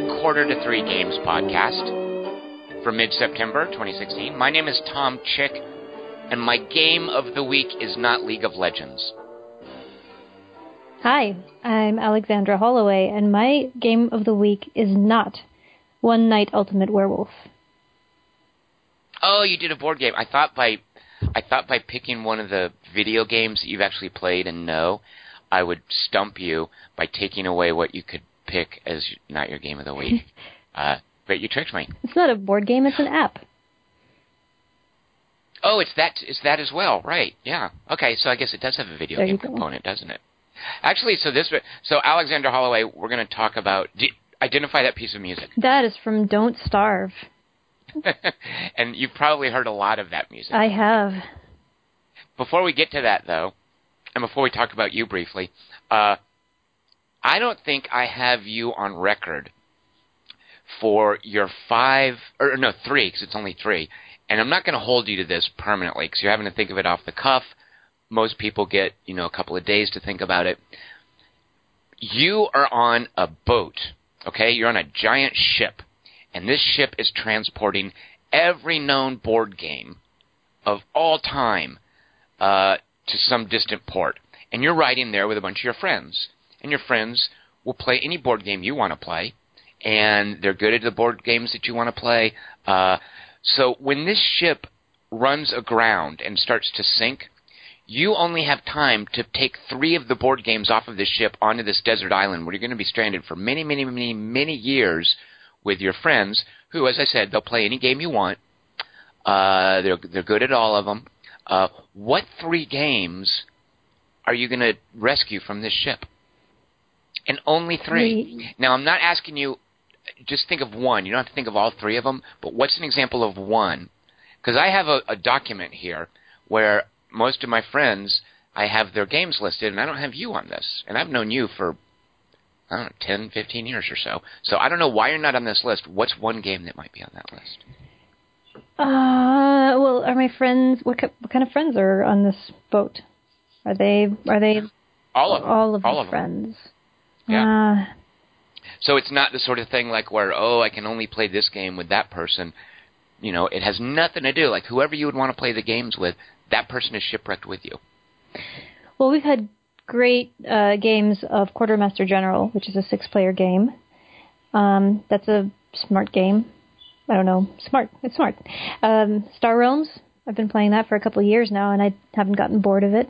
the Quarter to Three Games podcast for mid September 2016. My name is Tom Chick, and my game of the week is not League of Legends. Hi, I'm Alexandra Holloway, and my game of the week is not One Night Ultimate Werewolf. Oh, you did a board game. I thought by I thought by picking one of the video games that you've actually played and know, I would stump you by taking away what you could pick as not your game of the week. uh, but you tricked me. It's not a board game; it's an app. Oh, it's that. It's that as well, right? Yeah. Okay, so I guess it does have a video There game component, doesn't it? Actually, so this. So Alexandra Holloway, we're going to talk about. Identify that piece of music, That is from Don't Starve. and you've probably heard a lot of that music. I have. Before we get to that, though, and before we talk about you briefly, uh, I don't think I have you on record for your five, or no, three, because it's only three. And I'm not going to hold you to this permanently, because you're having to think of it off the cuff. Most people get, you know, a couple of days to think about it. You are on a boat, okay? You're on a giant ship, and this ship is transporting every known board game of all time uh, to some distant port. And you're riding there with a bunch of your friends. And your friends will play any board game you want to play. And they're good at the board games that you want to play. Uh, so when this ship runs aground and starts to sink, you only have time to take three of the board games off of this ship onto this desert island where you're going to be stranded for many, many, many, many years with your friends who, as I said, they'll play any game you want. Uh, they're, they're good at all of them. Uh, what three games are you going to rescue from this ship? And only three. Now, I'm not asking you. Just think of one. You don't have to think of all three of them. But what's an example of one? Because I have a, a document here where most of my friends, I have their games listed, and I don't have you on this. And I've known you for I don't know, 10, 15 years or so. So I don't know why you're not on this list. What's one game that might be on that list? Uh, well, are my friends? What, what kind of friends are on this boat? Are they? Are they All of them. all of all my of them. Yeah. Uh, So it's not the sort of thing like where oh I can only play this game with that person. You know, it has nothing to do like whoever you would want to play the games with, that person is shipwrecked with you. Well, we've had great uh, games of Quartermaster General, which is a six-player game. Um, that's a smart game. I don't know, smart. It's smart. Um, Star Realms. I've been playing that for a couple of years now, and I haven't gotten bored of it.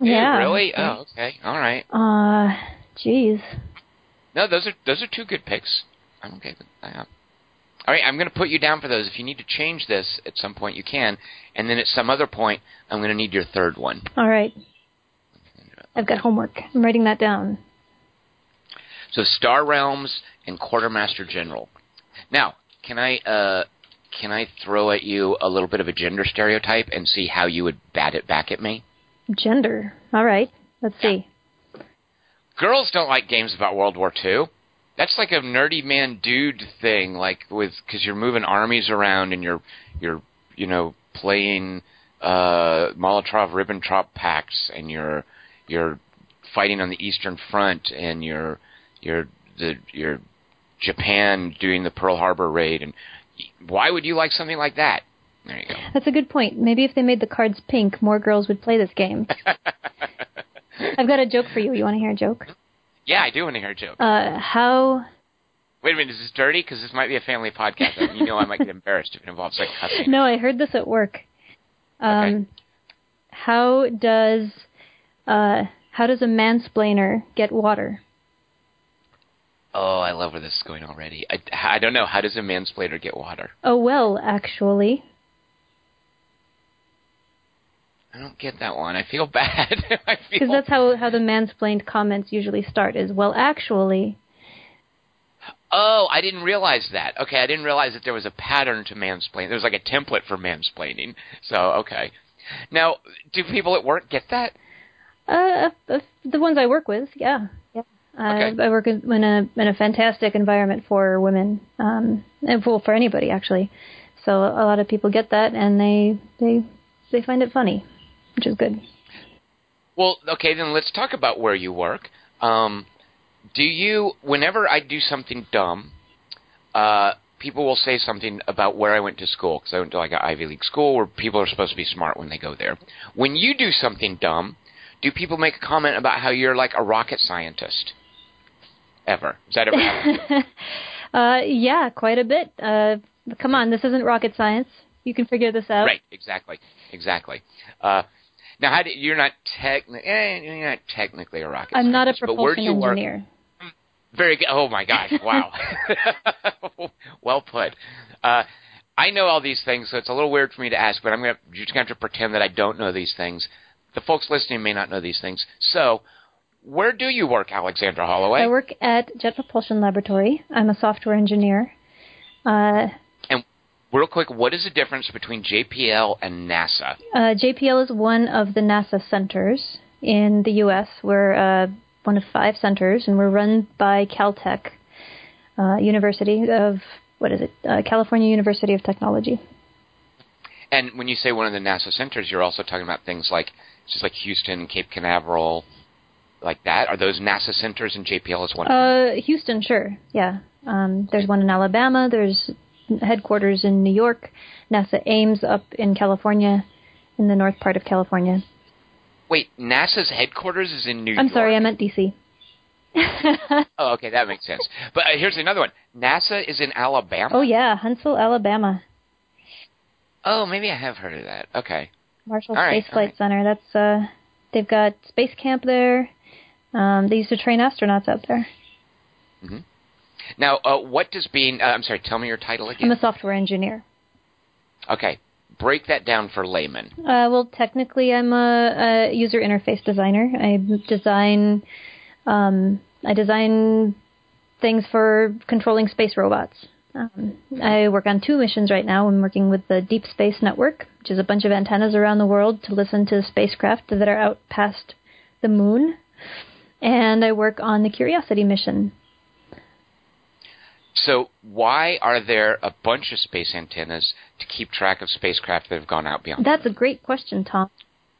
Yeah. really? Oh, okay. All right. Uh, jeez. No, those are those are two good picks. I'm okay with that. All right, I'm going to put you down for those. If you need to change this at some point, you can. And then at some other point, I'm going to need your third one. All right. I've got homework. I'm writing that down. So Star Realms and Quartermaster General. Now, can I uh, can I throw at you a little bit of a gender stereotype and see how you would bat it back at me? Gender. All right. Let's see. Girls don't like games about World War II. That's like a nerdy man dude thing, like with because you're moving armies around and you're you're you know playing uh, Molotov Ribbentrop pacts and you're you're fighting on the Eastern Front and you're you're the you're Japan doing the Pearl Harbor raid and why would you like something like that? There you go. That's a good point. Maybe if they made the cards pink, more girls would play this game. I've got a joke for you. You want to hear a joke? yeah, I do want to hear a joke. Uh, how Wait a minute, is this dirty? Because this might be a family podcast. and you know, I might get embarrassed if it involves like cussing. No, I heard this at work. Um, Okay. How does uh, how does a mansplainer get water? Oh, I love where this is going already. I, I don't know. How does a mansplainer get water? Oh well, actually, I don't get that one. I feel bad. Because that's how how the mansplained comments usually start. Is well, actually, Oh, I didn't realize that. Okay, I didn't realize that there was a pattern to mansplain. There was like a template for mansplaining. So okay. Now, do people at work get that? uh, uh, the ones I work with, yeah, yeah. Uh, Okay. I work in in a in a fantastic environment for women, um, and well, for anybody actually. So a lot of people get that, and they they they find it funny, which is good. Well, okay, then let's talk about where you work. Um, do you? Whenever I do something dumb, uh, people will say something about where I went to school because I went to like an Ivy League school where people are supposed to be smart when they go there. When you do something dumb, do people make a comment about how you're like a rocket scientist? Ever? Is that ever uh, yeah, quite a bit. Uh, come on, this isn't rocket science. You can figure this out. Right. Exactly. Exactly. Uh, now, how do, you're not technically eh, you're not technically a rocket. I'm not a scientist, but where do propulsion you work? engineer. Very good. Oh my gosh! Wow. well put. Uh, I know all these things, so it's a little weird for me to ask, but I'm gonna you're just gonna have to pretend that I don't know these things. The folks listening may not know these things. So, where do you work, Alexandra Holloway? I work at Jet Propulsion Laboratory. I'm a software engineer. Uh, Real quick, what is the difference between JPL and NASA? uh, JPL is one of the NASA centers in the U.S. We're uh, one of five centers, and we're run by Caltech uh, University of what is it? Uh, California University of Technology. And when you say one of the NASA centers, you're also talking about things like just like Houston, Cape Canaveral, like that. Are those NASA centers and JPL is one? of them? Uh, Houston, sure, yeah. Um, there's one in Alabama. There's headquarters in New York. NASA Ames up in California, in the north part of California. Wait, NASA's headquarters is in New York I'm sorry, I meant DC. Oh, okay, that makes sense. But uh, here's another one. NASA is in Alabama. oh yeah, Huntsville, Alabama. Oh, maybe I have heard of that. Okay. Marshall All right, Space all Flight right. Center. That's uh, they've got space camp there. Um, they used to train astronauts out there. Now, uh, what does being? Uh, I'm sorry. Tell me your title again. I'm a software engineer. Okay. Break that down for laymen. Uh, well, technically, I'm a, a user interface designer. I design, um, I design things for controlling space robots. Um, I work on two missions right now. I'm working with the Deep Space Network, which is a bunch of antennas around the world to listen to spacecraft that are out past the moon. And I work on the Curiosity mission. So, why are there a bunch of space antennas to keep track of spacecraft that have gone out beyond? That's a great question, Tom.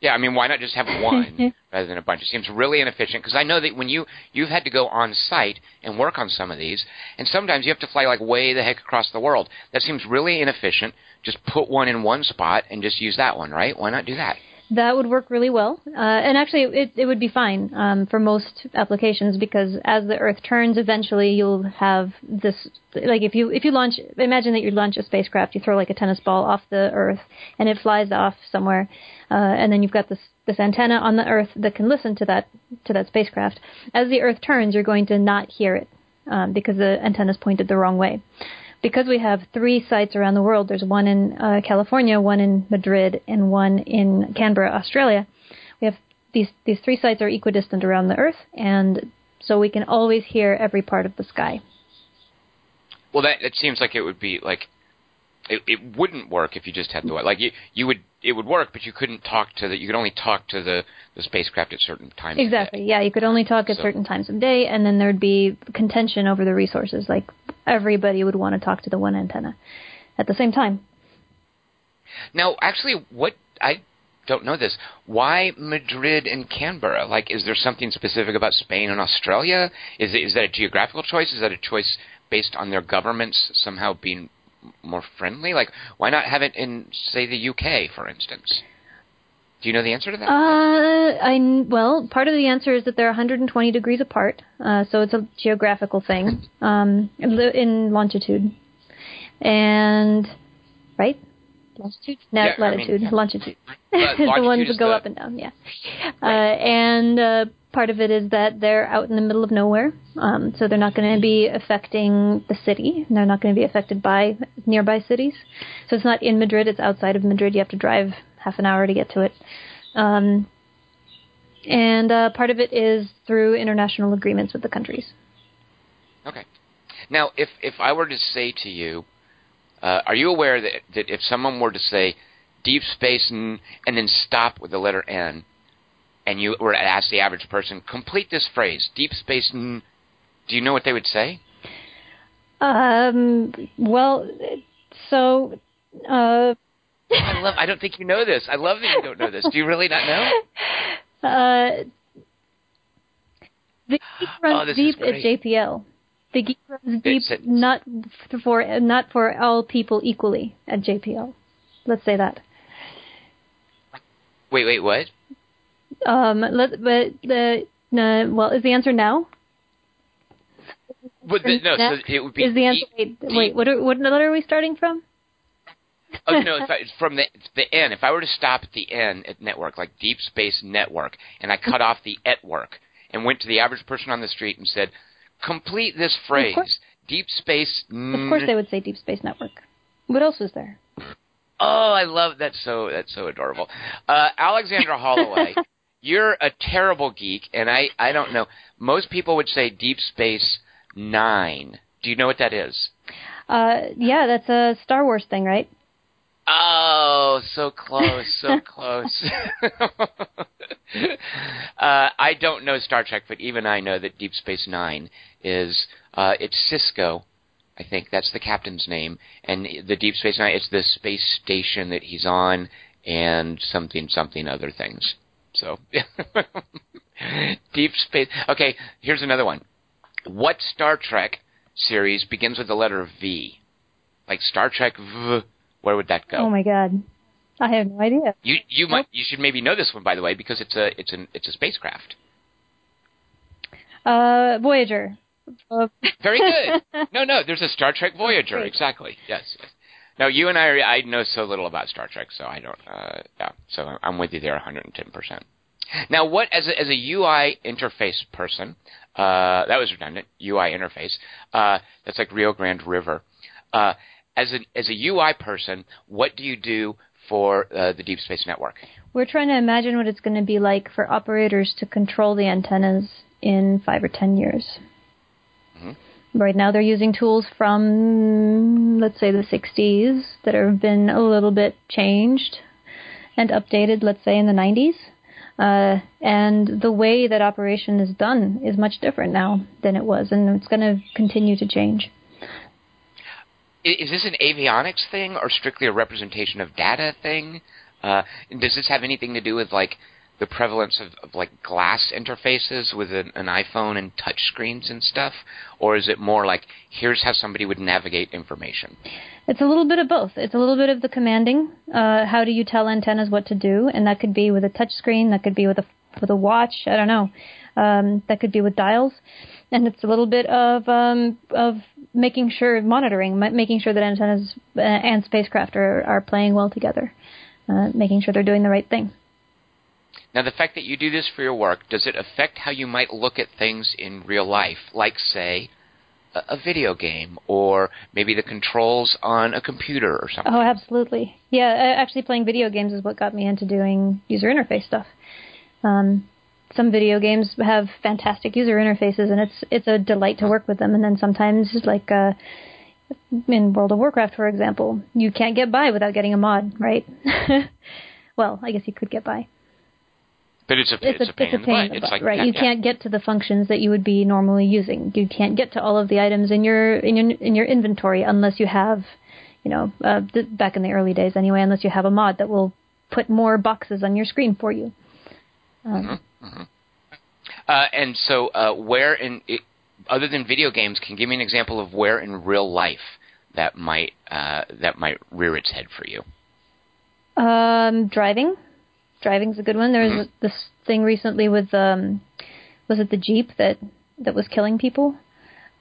Yeah, I mean, why not just have one rather than a bunch? It seems really inefficient because I know that when you you've had to go on site and work on some of these, and sometimes you have to fly like way the heck across the world. That seems really inefficient. Just put one in one spot and just use that one, right? Why not do that? That would work really well, uh, and actually, it it would be fine um, for most applications because as the Earth turns, eventually you'll have this. Like if you if you launch, imagine that you launch a spacecraft, you throw like a tennis ball off the Earth, and it flies off somewhere, uh, and then you've got this this antenna on the Earth that can listen to that to that spacecraft. As the Earth turns, you're going to not hear it um, because the antenna's pointed the wrong way because we have three sites around the world, there's one in uh, California, one in Madrid, and one in Canberra, Australia. We have these these three sites are equidistant around the Earth, and so we can always hear every part of the sky. Well, that it seems like it would be like it, it wouldn't work if you just had the like you you would it would work, but you couldn't talk to the you could only talk to the the spacecraft at certain times. of day. Exactly. Yeah, you could only talk at So- certain times of day, and then there'd be contention over the resources. Like everybody would want to talk to the one antenna at the same time. Now, actually, what I don't know this. Why Madrid and Canberra? Like, is there something specific about Spain and Australia? Is it, is that a geographical choice? Is that a choice based on their governments somehow being more friendly? Like, why not have it in, say, the UK, for instance? Do you know the answer to that? Uh, I well, part of the answer is that they're 120 degrees apart, uh, so it's a geographical thing um, in longitude, and right, longitude, no, Yeah, I mean- latitude, longitude, But the ones that go the- up and down, yeah. Uh, and uh, part of it is that they're out in the middle of nowhere, um, so they're not going to be affecting the city. They're not going to be affected by nearby cities. So it's not in Madrid; it's outside of Madrid. You have to drive half an hour to get to it. Um, and uh, part of it is through international agreements with the countries. Okay. Now, if if I were to say to you, uh, are you aware that that if someone were to say deep space and then stop with the letter N, and you were to ask the average person complete this phrase, deep space n, do you know what they would say? Um, well, so uh, I love. I don't think you know this. I love that you don't know this. Do you really not know? uh, The geek runs Oh, deep is at. JPL. The geek runs deep, It's- not for not for all people equally at JPL. Let's say that. Wait, wait, what? Um, let, but the uh, well, is the answer no? But the, no, so it would be is the answer. deep- Wait, wait, what are, what letter are we starting from? Oh no! If I, from the the N, if I were to stop at the N at network, like Deep Space Network, and I cut off the at work and went to the average person on the street and said, "Complete this phrase. Deep Space." Of course, they would say Deep Space Network. What else is there? Oh, I love that. So that's so adorable. Uh, Alexandra Holloway, you're a terrible geek, and I I don't know. Most people would say Deep Space Nine. Do you know what that is? Uh, yeah, that's a Star Wars thing, right? Oh, so close, so close. uh, I don't know Star Trek, but even I know that Deep Space Nine is uh, it's Sisko. I think that's the captain's name, and the Deep Space Nine. It's the space station that he's on, and something, something, other things. So, Deep Space. Okay, here's another one. What Star Trek series begins with the letter V? Like Star Trek V. Where would that go? Oh my god, I have no idea. You you might you should maybe know this one by the way because it's a it's an it's a spacecraft. Uh, Voyager. Very good. no, no, there's a Star Trek Voyager. Exactly. Yes. yes. Now you and I are, I know so little about Star Trek, so I don't. Uh, yeah. So I'm with you there, 110 percent. Now, what as a, as a UI interface person? Uh, that was redundant. UI interface. Uh, that's like Rio Grande River. Uh, as a as a UI person, what do you do for uh, the Deep Space Network? We're trying to imagine what it's going to be like for operators to control the antennas in five or ten years. Right now, they're using tools from, let's say, the 60s that have been a little bit changed and updated, let's say, in the 90s. Uh, and the way that operation is done is much different now than it was, and it's going to continue to change. Is this an avionics thing or strictly a representation of data thing? Uh, does this have anything to do with like the prevalence of, of like glass interfaces with an, an iPhone and touch screens and stuff, or is it more like here's how somebody would navigate information? It's a little bit of both. It's a little bit of the commanding. Uh, how do you tell antennas what to do? And that could be with a touch screen. That could be with a with a watch. I don't know. Um, that could be with dials. And it's a little bit of um, of making sure monitoring, making sure that antennas uh, and spacecraft are are playing well together, uh, making sure they're doing the right thing. Now, the fact that you do this for your work does it affect how you might look at things in real life, like say a, a video game or maybe the controls on a computer or something? Oh, absolutely. Yeah, actually, playing video games is what got me into doing user interface stuff. Um, some video games have fantastic user interfaces, and it's it's a delight to work with them. And then sometimes, like uh, in World of Warcraft, for example, you can't get by without getting a mod, right? well, I guess you could get by. But it's a It's, it's, a, pain it's a in the butt. It's like right? yeah, you yeah. can't get to the functions that you would be normally using. You can't get to all of the items in your in your in your inventory unless you have, you know, uh, th- back in the early days anyway, unless you have a mod that will put more boxes on your screen for you. Um, Uh, and so, uh, where in it, other than video games, can you give me an example of where in real life that might uh, that might rear its head for you? Um, driving, driving's a good one. There was Mhm. this thing recently with um, was it the Jeep that that was killing people?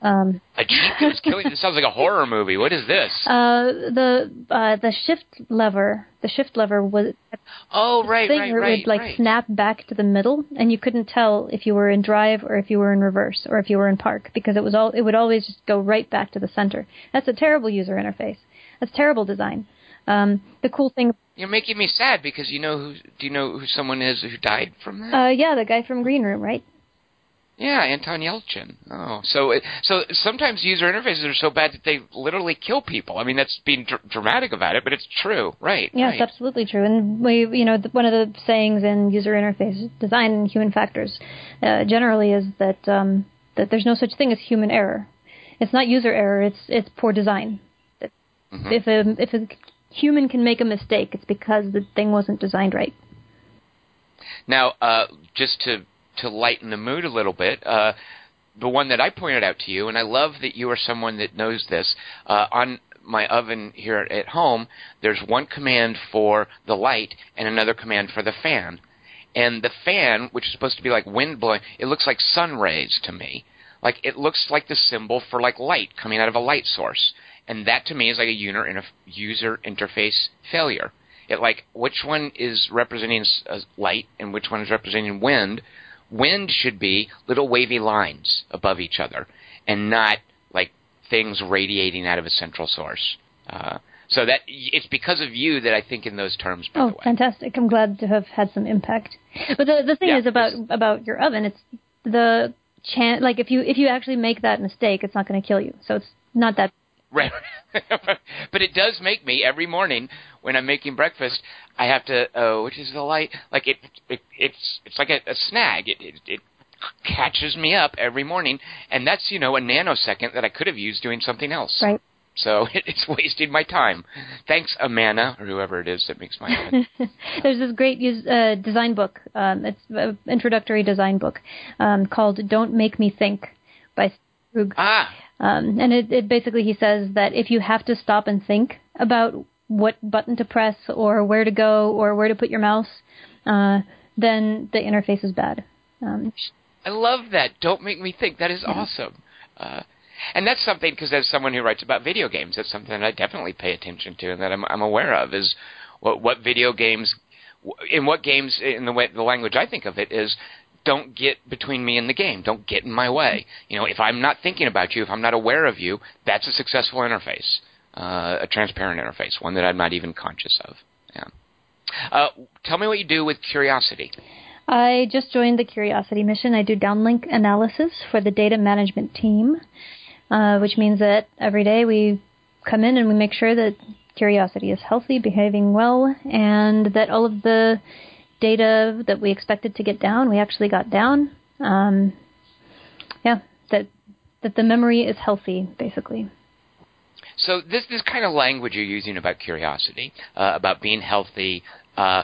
Um, A jeep that was killing. This sounds like a horror movie. What is this? uh, the uh, the shift lever, the shift lever was oh, right, thing right, where it right, would like right. snap back to the middle, and you couldn't tell if you were in drive or if you were in reverse or if you were in park because it was all it would always just go right back to the center. That's a terrible user interface. That's terrible design. Um, the cool thing, You're making me sad because you know who? Do you know who someone is who died from that? uh, yeah, the guy from Green Room, right? yeah, Anton Yelchin. Oh, so it, so sometimes user interfaces are so bad that they literally kill people. I mean, that's being dr- dramatic about it, but it's true, right? Yeah, right. it's absolutely true. And we, you know, one of the sayings in user interface design and human factors uh, generally is that um, that there's no such thing as human error. It's not user error. It's it's poor design. Mhm. If a if a human can make a mistake, it's because the thing wasn't designed right. Now, uh, just to to lighten the mood a little bit, uh, the one that I pointed out to you, and I love that you are someone that knows this. Uh, on my oven here at home, there's one command for the light and another command for the fan. And the fan, which is supposed to be like wind blowing, it looks like sun rays to me. Like it looks like the symbol for like light coming out of a light source. And that to me is like a user interface failure. It like which one is representing light and which one is representing wind. Wind should be little wavy lines above each other, and not like things radiating out of a central source. Uh, so that it's because of you that I think in those terms. By oh, fantastic! I'm glad to have had some impact. But the the thing yeah, is about about your oven. It's the chance. Like if you if you actually make that mistake, it's not going to kill you. So it's not that Right. but it does make me every morning when I'm making breakfast. I have to. Oh, which is the light? Like it. it it's it's like a, a snag. It, it it catches me up every morning, and that's you know a nanosecond that I could have used doing something else. Right. So it's wasting my time. Thanks, Amana, or whoever it is that makes my head. There's this great uh, design book. Um, it's an introductory design book um, called "Don't Make Me Think" by Krug. Ah. Um, and it, it basically he says that if you have to stop and think about what button to press or where to go or where to put your mouse, uh, then the interface is bad. Um, I love that. Don't make me think. That is yeah. awesome. Uh, and that's something because as someone who writes about video games, that's something that I definitely pay attention to and that I'm, I'm aware of is what what video games in what games in the way the language I think of it is don't get between me and the game. Don't get in my way. You know, if I'm not thinking about you, if I'm not aware of you, that's a successful interface, uh, a transparent interface, one that I'm not even conscious of. Yeah. Uh, tell me what you do with Curiosity. I just joined the Curiosity mission. I do downlink analysis for the data management team, uh, which means that every day we come in and we make sure that Curiosity is healthy, behaving well, and that all of the data that we expected to get down, we actually got down. Um, yeah, that that the memory is healthy, basically. So this this kind of language you're using about curiosity, uh, about being healthy, uh,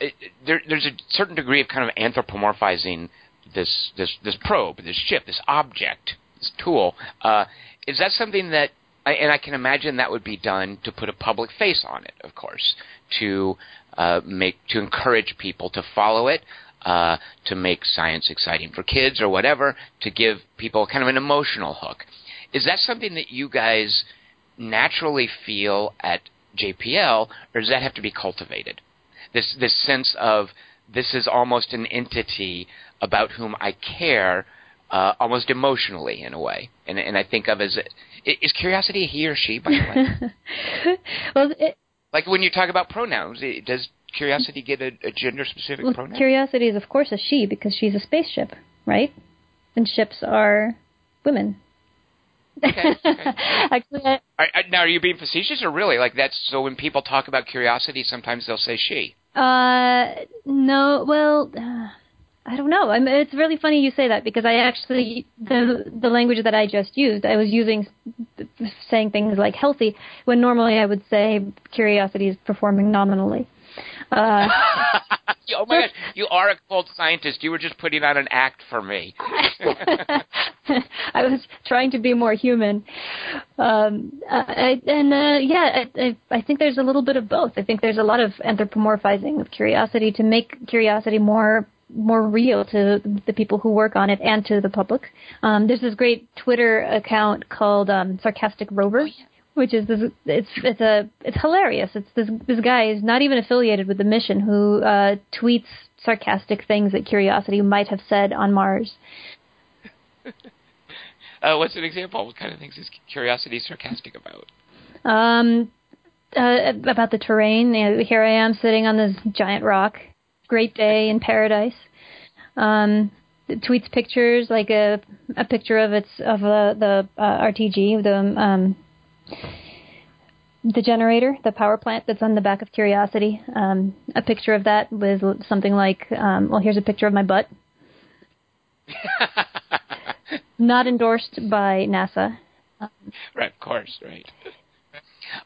it, there, there's a certain degree of kind of anthropomorphizing this this this probe, this ship, this object, this tool. Uh, is that something that and I can imagine that would be done to put a public face on it, of course, to uh, make to encourage people to follow it, uh, to make science exciting for kids or whatever, to give people kind of an emotional hook. Is that something that you guys naturally feel at JPL, or does that have to be cultivated? This this sense of this is almost an entity about whom I care, uh, almost emotionally in a way, and and I think of as is curiosity he or she by the way? well, it, like when you talk about pronouns, does curiosity get a, a gender specific well, pronoun? Curiosity is of course a she because she's a spaceship, right? And ships are women. Okay. okay. Actually, I, are, now are you being facetious or really like that's so when people talk about curiosity, sometimes they'll say she. Uh, no. Well, uh, I don't know. I mean, it's really funny you say that because I actually the the language that I just used, I was using saying things like healthy when normally I would say curiosity is performing nominally. Uh, oh my gosh, you are a cold scientist. You were just putting on an act for me. I was trying to be more human, um, I, and uh, yeah, I, I think there's a little bit of both. I think there's a lot of anthropomorphizing of curiosity to make curiosity more more real to the people who work on it and to the public. Um, there's this great Twitter account called um, Sarcastic Rover. Oh, yeah. Which is this? It's it's a it's hilarious. It's this this guy is not even affiliated with the mission who uh, tweets sarcastic things that Curiosity might have said on Mars. uh, what's an example? What kind of things is Curiosity sarcastic about? Um, uh, about the terrain. You know, here I am sitting on this giant rock great day in paradise. Um, it tweets pictures like a a picture of its of uh, the uh, RTG the um, the generator the power plant that's on the back of Curiosity. Um, a picture of that with something like um, well here's a picture of my butt. Not endorsed by NASA. Right of course right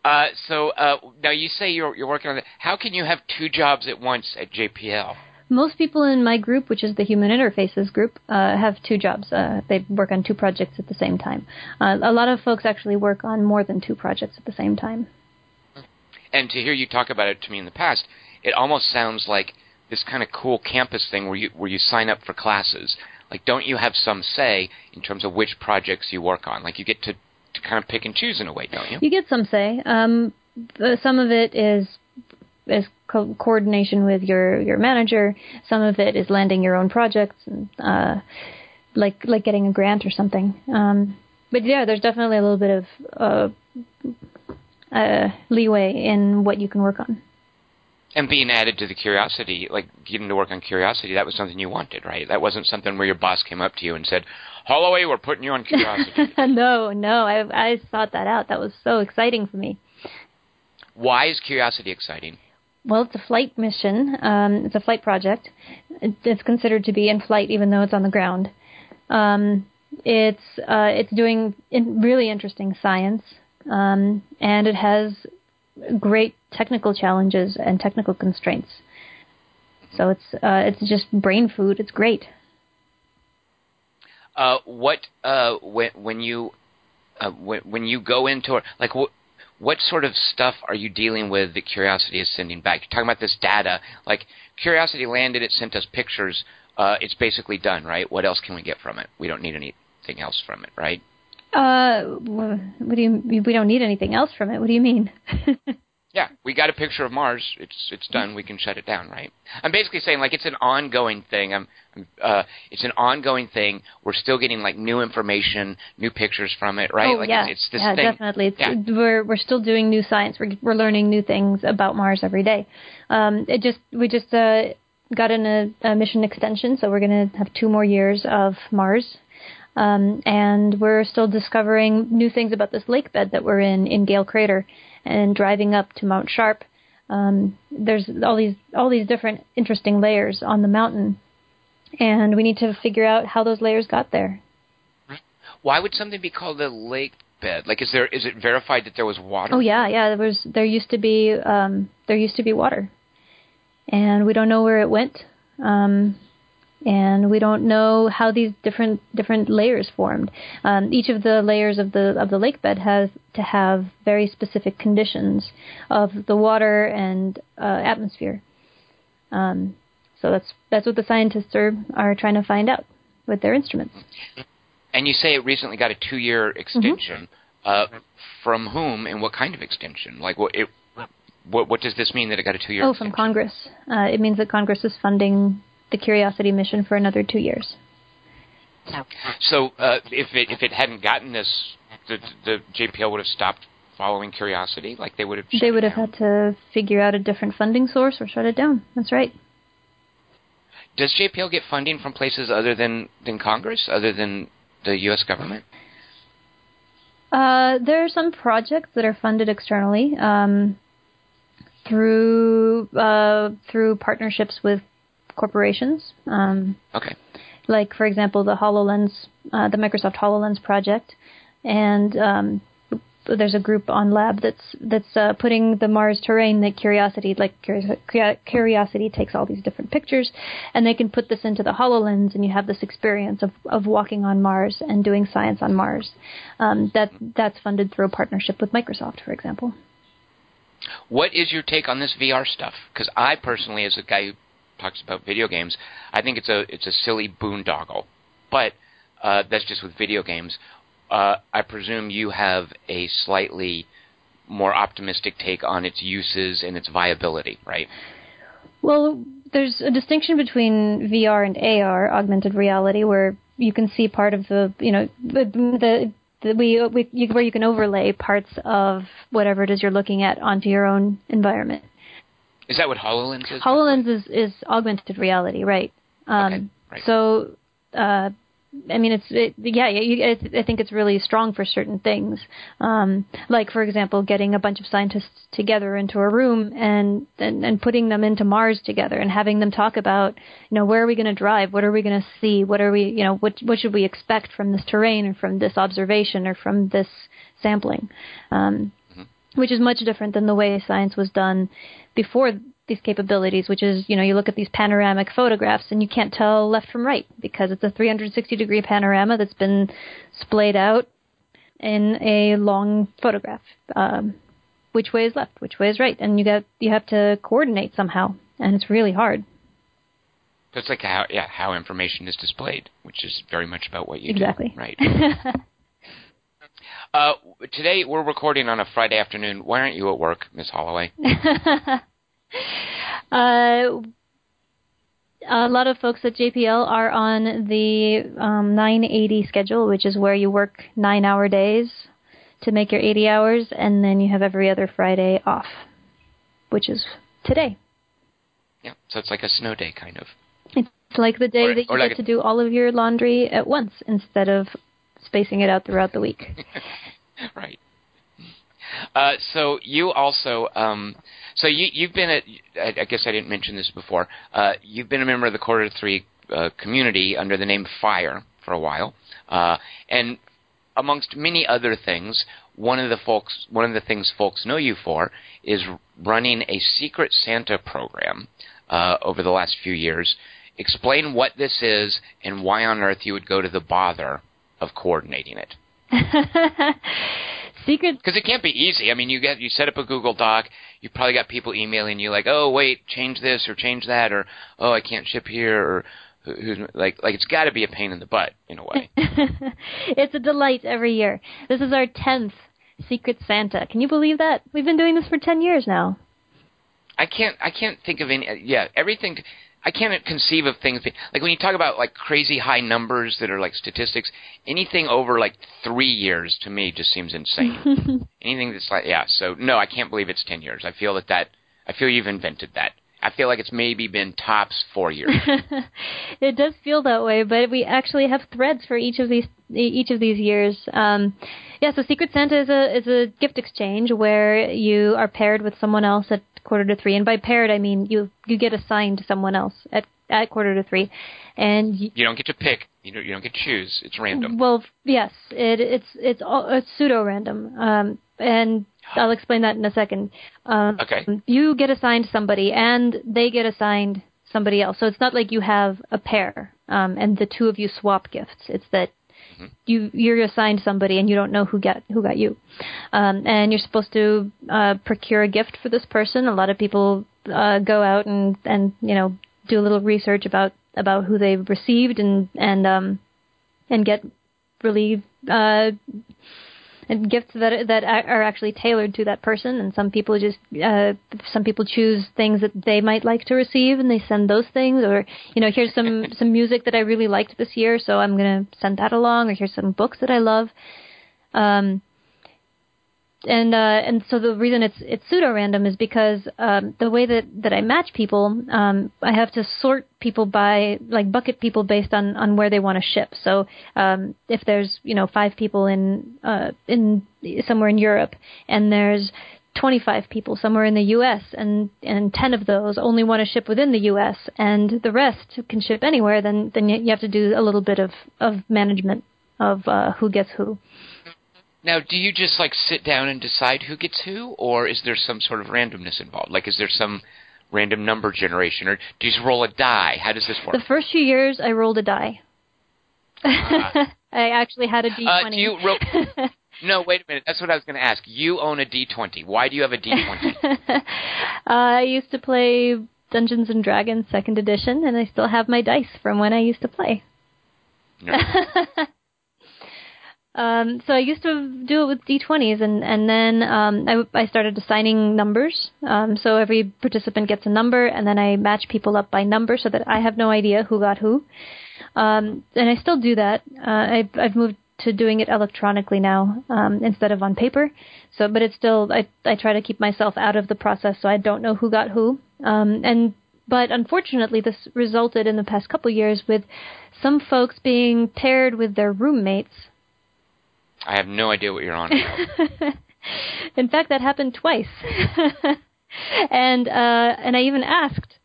uh, so uh, now you say you're you're working on it. How can you have two jobs at once at JPL? most people in my group, which is the Human Interfaces group, uh, have two jobs. Uh, they work on two projects at the same time. Uh, a lot of folks actually work on more than two projects at the same time. And to hear you talk about it to me in the past, it almost sounds like this kind of cool campus thing where you where you sign up for classes. Like, don't you have some say in terms of which projects you work on? Like, you get to, to kind of pick and choose in a way, don't you? You get some say. Um, some of it is is co- coordination with your your manager. Some of it is landing your own projects, and, uh, like like getting a grant or something. Um, but yeah, there's definitely a little bit of uh, uh, leeway in what you can work on. And being added to the curiosity, like getting to work on curiosity, that was something you wanted, right? That wasn't something where your boss came up to you and said, "Holloway, we're putting you on curiosity." no, no, I I thought that out. That was so exciting for me. Why is curiosity exciting? Well, it's a flight mission. Um, it's a flight project. It's considered to be in flight, even though it's on the ground. Um, it's uh, it's doing in really interesting science, um, and it has great technical challenges and technical constraints. So it's uh, it's just brain food. It's great. Uh, what uh, when when you uh, when when you go into like what what sort of stuff are you dealing with that Curiosity is sending back? You're talking about this data. Like Curiosity landed, it sent us pictures. Uh, it's basically done, right? What else can we get from it? We don't need anything else from it, right? Uh, what do you? We don't need anything else from it. What do you mean? Yeah, we got a picture of Mars. It's it's done. We can shut it down, right? I'm basically saying like it's an ongoing thing. I'm, I'm uh, it's an ongoing thing. We're still getting like new information, new pictures from it, right? Oh, like yeah. it's, it's this yeah, thing. definitely. It's, Yeah. We're we're still doing new science. We're we're learning new things about Mars every day. Um, it just we just uh, got in a, a mission extension, so we're going to have two more years of Mars. Um, and we're still discovering new things about this lake bed that we're in in Gale Crater, and driving up to Mount Sharp. Um, there's all these all these different interesting layers on the mountain, and we need to figure out how those layers got there. Why would something be called a lake bed? Like, is there is it verified that there was water? Oh yeah, yeah. There was there used to be um, there used to be water, and we don't know where it went, um, and we don't know how these different different layers formed. Um, each of the layers of the of the lake bed has to have very specific conditions of the water and uh, atmosphere. Um, so that's that's what the scientists are are trying to find out with their instruments. And you say it recently got a two year extension. Uh, from whom and what kind of extension? Like, what it what what does this mean that it got a two year? Oh, from Congress. Uh, it means that Congress is funding the Curiosity mission for another two years. So uh, if it if it hadn't gotten this, the the JPL would have stopped following Curiosity. Like they would have. shut They it would have had to figure out a different funding source or shut it down. That's right. Does JPL get funding from places other than than Congress, other than the U.S. government? Uh, there are some projects that are funded externally um, through uh, through partnerships with corporations. Um, Okay. like for example the HoloLens, uh, the Microsoft HoloLens project, and um, there's a group on Lab that's that's uh, putting the Mars terrain that Curiosity, like Curiosity, takes all these different pictures, and they can put this into the Hololens, and you have this experience of of walking on Mars and doing science on Mars. Um, that that's funded through a partnership with Microsoft, for example. What is your take on this VR stuff? Because I personally, as a guy who talks about video games, I think it's a it's a silly boondoggle. But uh, that's just with video games. Uh, I presume you have a slightly more optimistic take on its uses and its viability, right? Well, there's a distinction between VR and AR, augmented reality, where you can see part of the, you know, the, the, we, we you, where you can overlay parts of whatever it is you're looking at onto your own environment. Is that what Hololens is? HoloLens is, is augmented reality, right? Um, Okay, right. So, uh, I mean, it's it, yeah. You, I, I think it's really strong for certain things, um, like for example, getting a bunch of scientists together into a room and and, and putting them into Mars together and having them talk about, you know, where are we going to drive? What are we going to see? What are we, you know, what what should we expect from this terrain or from this observation or from this sampling? Um, which is much different than the way science was done before these capabilities, which is you know you look at these panoramic photographs and you can't tell left from right because it's a 360 degree panorama that's been splayed out in a long photograph. Um, which way is left, which way is right, and you got you have to coordinate somehow, and it's really hard. So it's like how yeah how information is displayed, which is very much about what you exactly. do. Right. uh, today we're recording on a Friday afternoon. Why aren't you at work, Miss Holloway? uh, a lot of folks at JPL are on the um, 980 schedule, which is where you work nine hour days to make your 80 hours, and then you have every other Friday off, which is today. Yeah, so it's like a snow day, kind of. It's like the day Or- that you like get a- to do all of your laundry at once instead of spacing it out throughout the week. right. Uh, so you also, um, so you you've been at. I, I guess I didn't mention this before. Uh, you've been a member of the Quarter to Three uh, community under the name Fire for a while, uh, and amongst many other things, one of the folks, one of the things folks know you for is running a Secret Santa program uh, over the last few years. Explain what this is and why on earth you would go to the bother of coordinating it. Secret Because it can't be easy. I mean, you get you set up a Google Doc. You probably got people emailing you like, "Oh, wait, change this or change that," or "Oh, I can't ship here," or who's like like it's got to be a pain in the butt in a way. it's a delight every year. This is our 10th Secret Santa. Can you believe that? We've been doing this for 10 years now. I can't I can't think of any. Yeah, everything. I can't conceive of things be- like when you talk about like crazy high numbers that are like statistics. Anything over like three years to me just seems insane. anything that's like yeah. So no, I can't believe it's ten years. I feel that that I feel you've invented that. I feel like it's maybe been tops four years. it does feel that way, but we actually have threads for each of these each of these years. Um, yeah, so Secret Santa is a is a gift exchange where you are paired with someone else at quarter to three, and by paired I mean you you get assigned to someone else at at quarter to three, and y- You don't get to pick. You don't, you don't get to choose. It's random. Well, yes, it, it's it's all, it's pseudo random, um, and I'll explain that in a second. Um, Okay. You get assigned somebody, and they get assigned somebody else. So it's not like you have a pair, um, and the two of you swap gifts. It's that you you're assigned somebody, and you don't know who got who got you, um, and you're supposed to uh, procure a gift for this person. A lot of people uh, go out and and you know do a little research about about who they've received and and um and get really uh and gifts that that are actually tailored to that person. And some people just uh some people choose things that they might like to receive and they send those things. Or you know here's some some music that I really liked this year so I'm to send that along. Or here's some books that I love. Um and uh, and so the reason it's it's pseudo random is because um, the way that, that I match people, um, I have to sort people by like bucket people based on, on where they want to ship. So um, if there's you know five people in uh, in somewhere in Europe and there's 25 people somewhere in the U.S. and and 10 of those only want to ship within the U.S. and the rest can ship anywhere, then then you have to do a little bit of of management of uh, who gets who. Now, do you just like sit down and decide who gets who, or is there some sort of randomness involved? Like, is there some random number generation, or do you just roll a die? How does this work? The first few years, I rolled a die. I actually had a D20. Uh, do you ro- no, wait a minute. That's what I was going to ask. You own a D20. Why do you have a D20? uh, I used to play Dungeons and Dragons Second Edition, and I still have my dice from when I used to play. No. Um, so I used to do it with D20s, and and then um, I, I started assigning numbers. Um, so every participant gets a number, and then I match people up by number so that I have no idea who got who. Um, and I still do that. Uh, I've I've moved to doing it electronically now um, instead of on paper. So, but it's still I I try to keep myself out of the process so I don't know who got who. Um, and but unfortunately, this resulted in the past couple years with some folks being paired with their roommates I have no idea what you're on about. In fact, that happened twice. and uh, and I even asked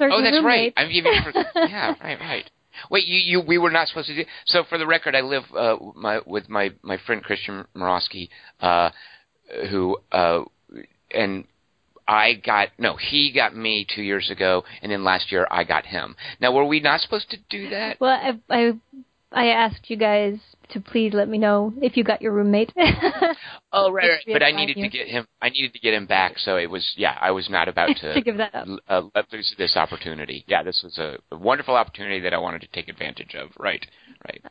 oh, that's right. I'm even. yeah, right, right. Wait, you, you, we were not supposed to do. So, for the record, I live uh, my, with my my friend Christian Morosky, uh, who, uh, and I got no, he got me two years ago, and then last year I got him. Now, were we not supposed to do that? Well, I I, I asked you guys to please let me know if you got your roommate. oh, right, right. But I needed you. to get him. I needed to get him back, so it was yeah. I was not about to, to give that up. Uh, let loose this opportunity. Yeah, this was a, a wonderful opportunity that I wanted to take advantage of. Right, right.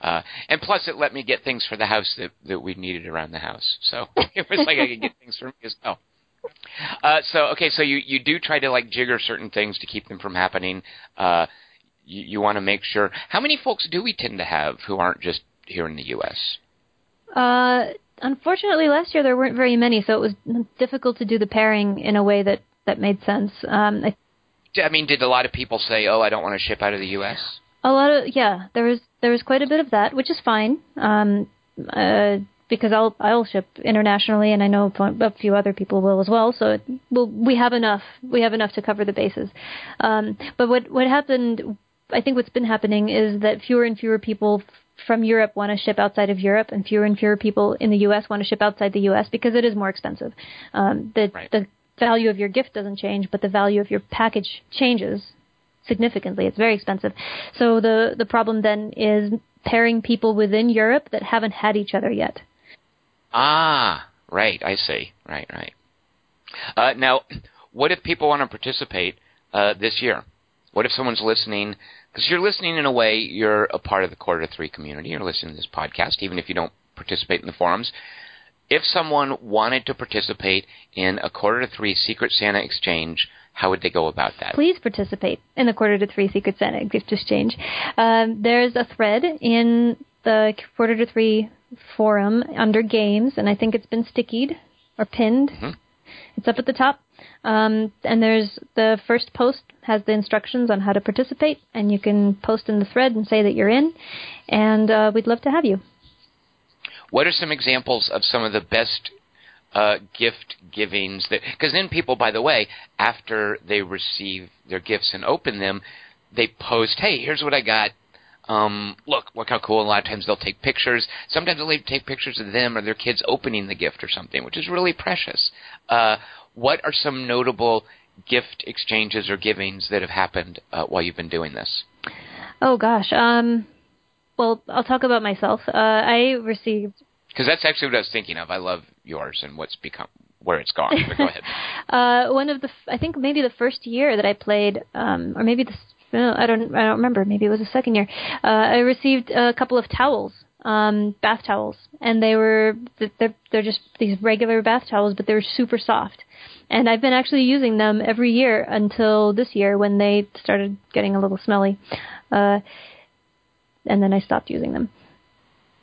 Uh, and plus, it let me get things for the house that, that we needed around the house. So it was like I could get things for me as well. Uh, so okay, so you you do try to like jigger certain things to keep them from happening. Uh, you, you want to make sure. How many folks do we tend to have who aren't just here in the U.S.? Uh, unfortunately, last year there weren't very many, so it was difficult to do the pairing in a way that that made sense. Um, I, I mean, did a lot of people say, "Oh, I don't want to ship out of the U.S."? A lot of yeah, there was there was quite a bit of that, which is fine. Um, uh, because I'll I'll ship internationally, and I know a few other people will as well. So it, we'll, we have enough we have enough to cover the bases. Um, but what what happened? I think what's been happening is that fewer and fewer people from Europe want to ship outside of Europe, and fewer and fewer people in the U.S. want to ship outside the U.S. because it is more expensive. Um, the right. the value of your gift doesn't change, but the value of your package changes significantly. It's very expensive. So the the problem then is pairing people within Europe that haven't had each other yet. Ah, right. I see. Right, right. Uh, now, what if people want to participate uh, this year? What if someone's listening? Because you're listening in a way, you're a part of the Quarter to Three community. You're listening to this podcast, even if you don't participate in the forums. If someone wanted to participate in a Quarter to Three Secret Santa exchange, how would they go about that? Please participate in the Quarter to Three Secret Santa gift exchange. Um, there's a thread in the Quarter to Three forum under games, and I think it's been stickied or pinned. Mm-hmm. It's up at the top. Um, and there's the first post has the instructions on how to participate, and you can post in the thread and say that you're in, and uh, we'd love to have you. What are some examples of some of the best uh, gift givings that? Because then people, by the way, after they receive their gifts and open them, they post, "Hey, here's what I got um, look, look how cool. A lot of times they'll take pictures. Sometimes they'll take pictures of them or their kids opening the gift or something, which is really precious. Uh, what are some notable gift exchanges or givings that have happened uh, while you've been doing this? Oh gosh. Um, well, I'll talk about myself. Uh, I received because that's actually what I was thinking of. I love yours and what's become where it's gone. But go ahead. uh, one of the, I think maybe the first year that I played, um, or maybe the I don't I don't remember. Maybe it was the second year. Uh, I received a couple of towels, um, bath towels, and they were they're they're just these regular bath towels, but they were super soft. And I've been actually using them every year until this year when they started getting a little smelly. Uh, and then I stopped using them.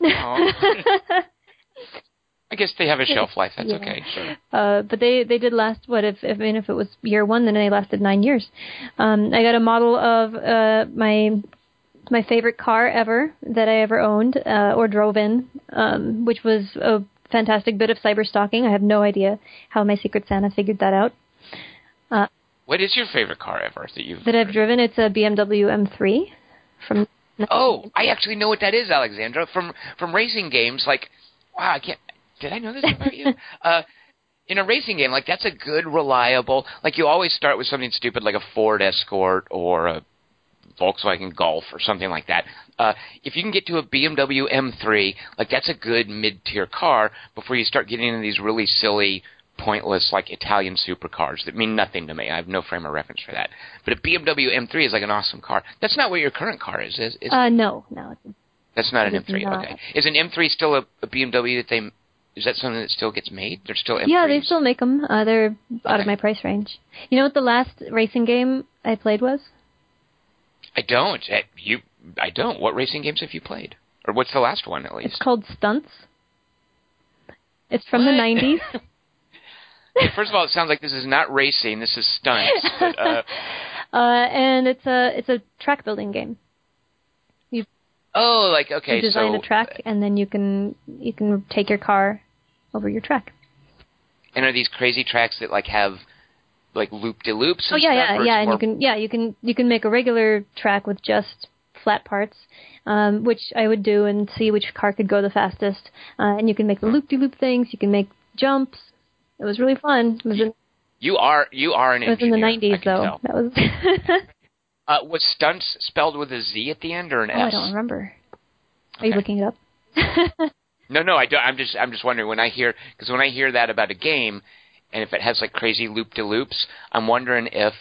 I guess they have a shelf life. That's yeah. okay. Sure. Uh, but they they did last. What if, if I mean if it was year one, then they lasted nine years. Um, I got a model of uh, my my favorite car ever that I ever owned uh, or drove in, um, which was a fantastic bit of cyber stalking. I have no idea how my Secret Santa figured that out. Uh, what is your favorite car ever that you've that I've driven? It's a BMW M3 from. Oh, I actually know what that is, Alexandra. From from racing games, like wow, I can't did I know this about you? Uh, in a racing game, like that's a good, reliable. Like you always start with something stupid like a Ford Escort or a Volkswagen Golf or something like that. Uh, if you can get to a BMW M3, like that's a good mid-tier car before you start getting into these really silly, pointless like Italian supercars that mean nothing to me. I have no frame of reference for that. But a BMW M3 is like an awesome car. That's not what your current car is, is? is uh, no, no. That's not an M3. Not. Okay, is an M3 still a, a BMW that they is that something that still gets made? They're still M3s? Yeah, they still make them. Uh, they're okay. out of my price range. You know what the last racing game I played was? I don't. Eh, you, I don't. What racing games have you played? Or what's the last one at least? It's called Stunts. It's from what? the '90s. First of all, it sounds like this is not racing. This is stunts. But, uh, uh, and it's a it's a track building game. You oh, like okay, you design so, a track, and then you can you can take your car over your track. And are these crazy tracks that like have like loop de loops? Oh yeah, yeah, yeah. And more... you can yeah you can you can make a regular track with just flat parts, um, which I would do and see which car could go the fastest. Uh, and you can make the loop de loop things. You can make jumps. It was really fun. It was You are you are an It was in the '90s, though. tell. That was. Uh, was stunts spelled with a Z at the end or an oh, I S? don't remember. Are you looking it up? No, no, I don't. I'm just I'm just wondering when I hear because when I hear that about a game, and if it has like crazy loop de loops, I'm wondering if,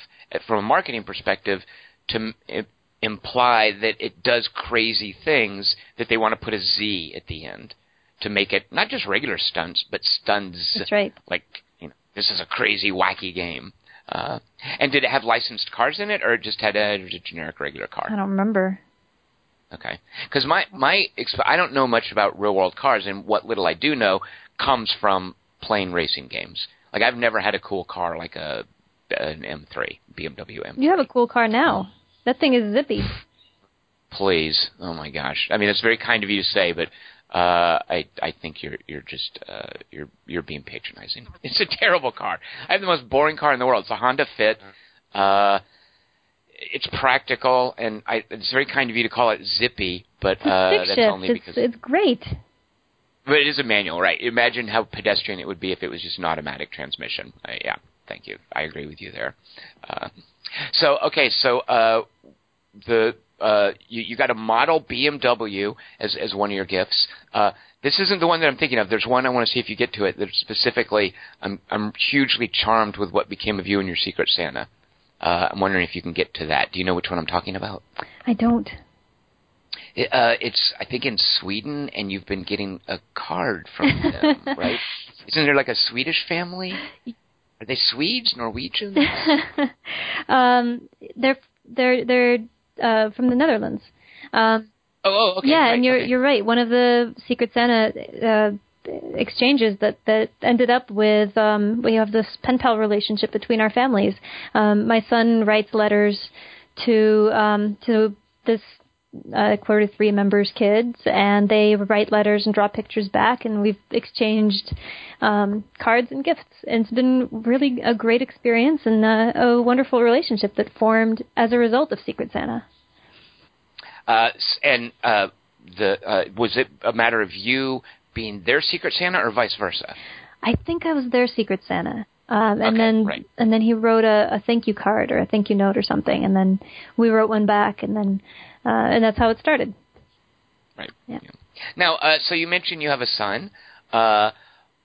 from a marketing perspective, to m- imply that it does crazy things that they want to put a Z at the end to make it not just regular stunts but stunts. That's right. Like you know, this is a crazy wacky game. Uh, and did it have licensed cars in it, or it just had a, a generic regular car? I don't remember. Okay, because my my exp- I don't know much about real world cars, and what little I do know comes from playing racing games. Like I've never had a cool car like a an M3 BMW M3. You have a cool car now. That thing is zippy. Please, oh my gosh! I mean, it's very kind of you to say, but uh, I I think you're you're just uh, you're you're being patronizing. It's a terrible car. I have the most boring car in the world. It's a Honda Fit. Uh, it's practical, and I, it's very kind of you to call it zippy, but It's uh, that's only It's because it's great. But it is a manual, right? Imagine how pedestrian it would be if it was just an automatic transmission. Uh, yeah, thank you. I agree with you there. Uh, so okay, so uh, the uh, you, you got a model BMW as as one of your gifts. Uh, this isn't the one that I'm thinking of. There's one I want to see if you get to it. That specifically, I'm I'm hugely charmed with what became of you and your Secret Santa. Uh, I'm wondering if you can get to that. Do you know which one I'm talking about? I don't. It, uh, it's I think in Sweden, and you've been getting a card from them, right? Isn't there like a Swedish family? Are they Swedes, Norwegians? um, they're they're they're uh, from the Netherlands. Um, Oh, oh, okay. yeah, right, and you're okay. you're right. One of the Secret Santa uh, exchanges that that ended up with um, we have this pen pal relationship between our families. Um, my son writes letters to um, to this uh, quarter three members' kids, and they write letters and draw pictures back, and we've exchanged um, cards and gifts. And it's been really a great experience and uh, a wonderful relationship that formed as a result of Secret Santa. Uh, and uh, the uh, was it a matter of you being their Secret Santa or vice versa? I think I was their Secret Santa. Um, and Okay, then right. and then he wrote a, a thank you card or a thank you note or something, and then we wrote one back, and then uh, and that's how it started. Right. Yeah. Now, uh, so you mentioned you have a son. Uh,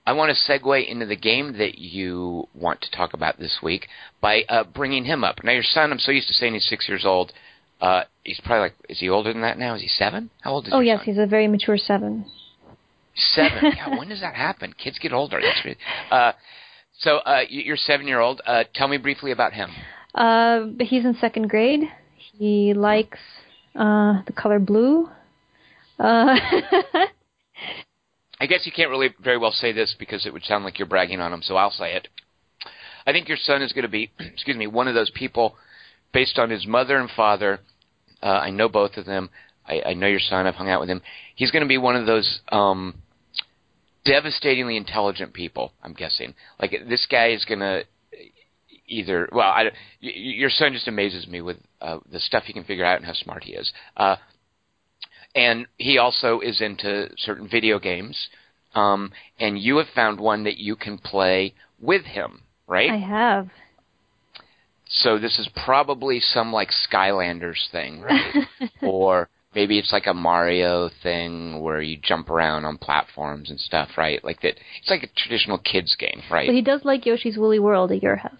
I want to segue into the game that you want to talk about this week by uh, bringing him up. Now, your son, I'm so used to saying he's six years old. Uh, he's probably like, is he older than that now? Is he seven? How old is he? Oh yes, son? he's a very mature seven. Seven. yeah, when does that happen? Kids get older. That's really, uh, so uh, your seven-year-old. Uh, tell me briefly about him. Uh, he's in second grade. He likes uh, the color blue. Uh, I guess you can't really very well say this because it would sound like you're bragging on him, so I'll say it. I think your son is going to be, excuse me, one of those people based on his mother and father. Uh, I know both of them. I, I know your son. I've hung out with him. He's going to be one of those um, devastatingly intelligent people. I'm guessing. Like this guy is going to either. Well, I, your son just amazes me with uh, the stuff he can figure out and how smart he is. Uh, and he also is into certain video games. Um, and you have found one that you can play with him, right? I have. So this is probably some like Skylanders thing, right? or maybe it's like a Mario thing where you jump around on platforms and stuff, right? Like that. It's like a traditional kids game, right? But he does like Yoshi's Woolly World at your house.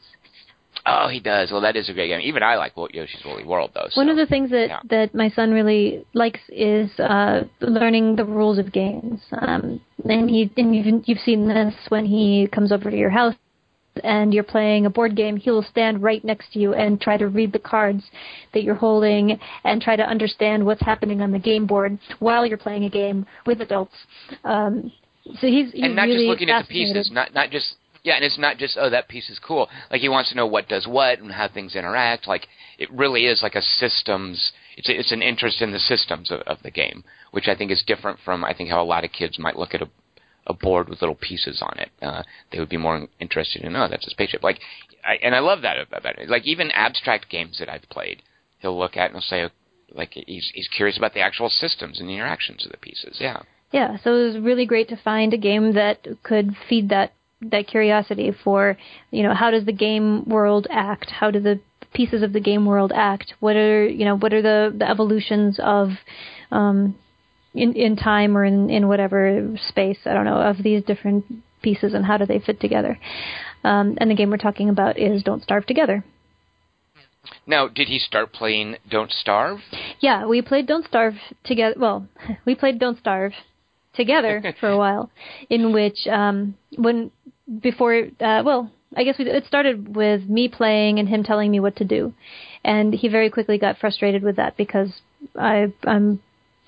Oh, he does. Well, that is a great game. Even I like Yoshi's Woolly World, though. One of the things that yeah. that my son really likes is uh, learning the rules of games. Um, and he and you've you've seen this when he comes over to your house and you're playing a board game, he will stand right next to you and try to read the cards that you're holding and try to understand what's happening on the game board while you're playing a game with adults. Um, so he's, he's and not really just looking at the pieces, not not just yeah, and it's not just oh that piece is cool. Like he wants to know what does what and how things interact. Like it really is like a systems. It's it's an interest in the systems of, of the game, which I think is different from I think how a lot of kids might look at a a board with little pieces on it. Uh, they would be more interested in oh that's a spaceship. Like I, and I love that about it. Like even abstract games that I've played, he'll look at and he'll say like he's he's curious about the actual systems and the interactions of the pieces. Yeah. Yeah, so it was really great to find a game that could feed that that curiosity for you know how does the game world act? How do the pieces of the game world act? What are you know what are the, the evolutions of um, in in time or in in whatever space I don't know of these different pieces and how do they fit together? Um, and the game we're talking about is Don't Starve Together. Now, did he start playing Don't Starve? Yeah, we played Don't Starve together. Well, we played Don't Starve together for a while, in which um, when before uh, well, I guess we, it started with me playing and him telling me what to do, and he very quickly got frustrated with that because I I'm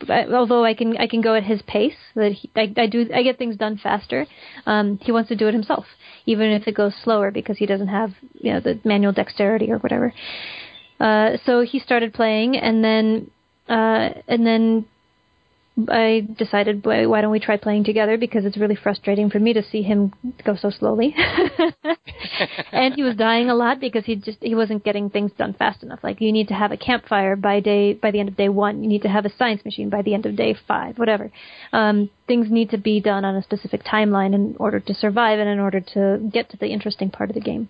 I, although I can I can go at his pace, that he, I, I do I get things done faster. Um, he wants to do it himself, even if it goes slower because he doesn't have you know the manual dexterity or whatever. Uh, so he started playing, and then uh, and then I decided, why, why don't we try playing together? Because it's really frustrating for me to see him go so slowly. and he was dying a lot because he just he wasn't getting things done fast enough. Like you need to have a campfire by day by the end of day one. You need to have a science machine by the end of day five. Whatever. Um, things need to be done on a specific timeline in order to survive and in order to get to the interesting part of the game.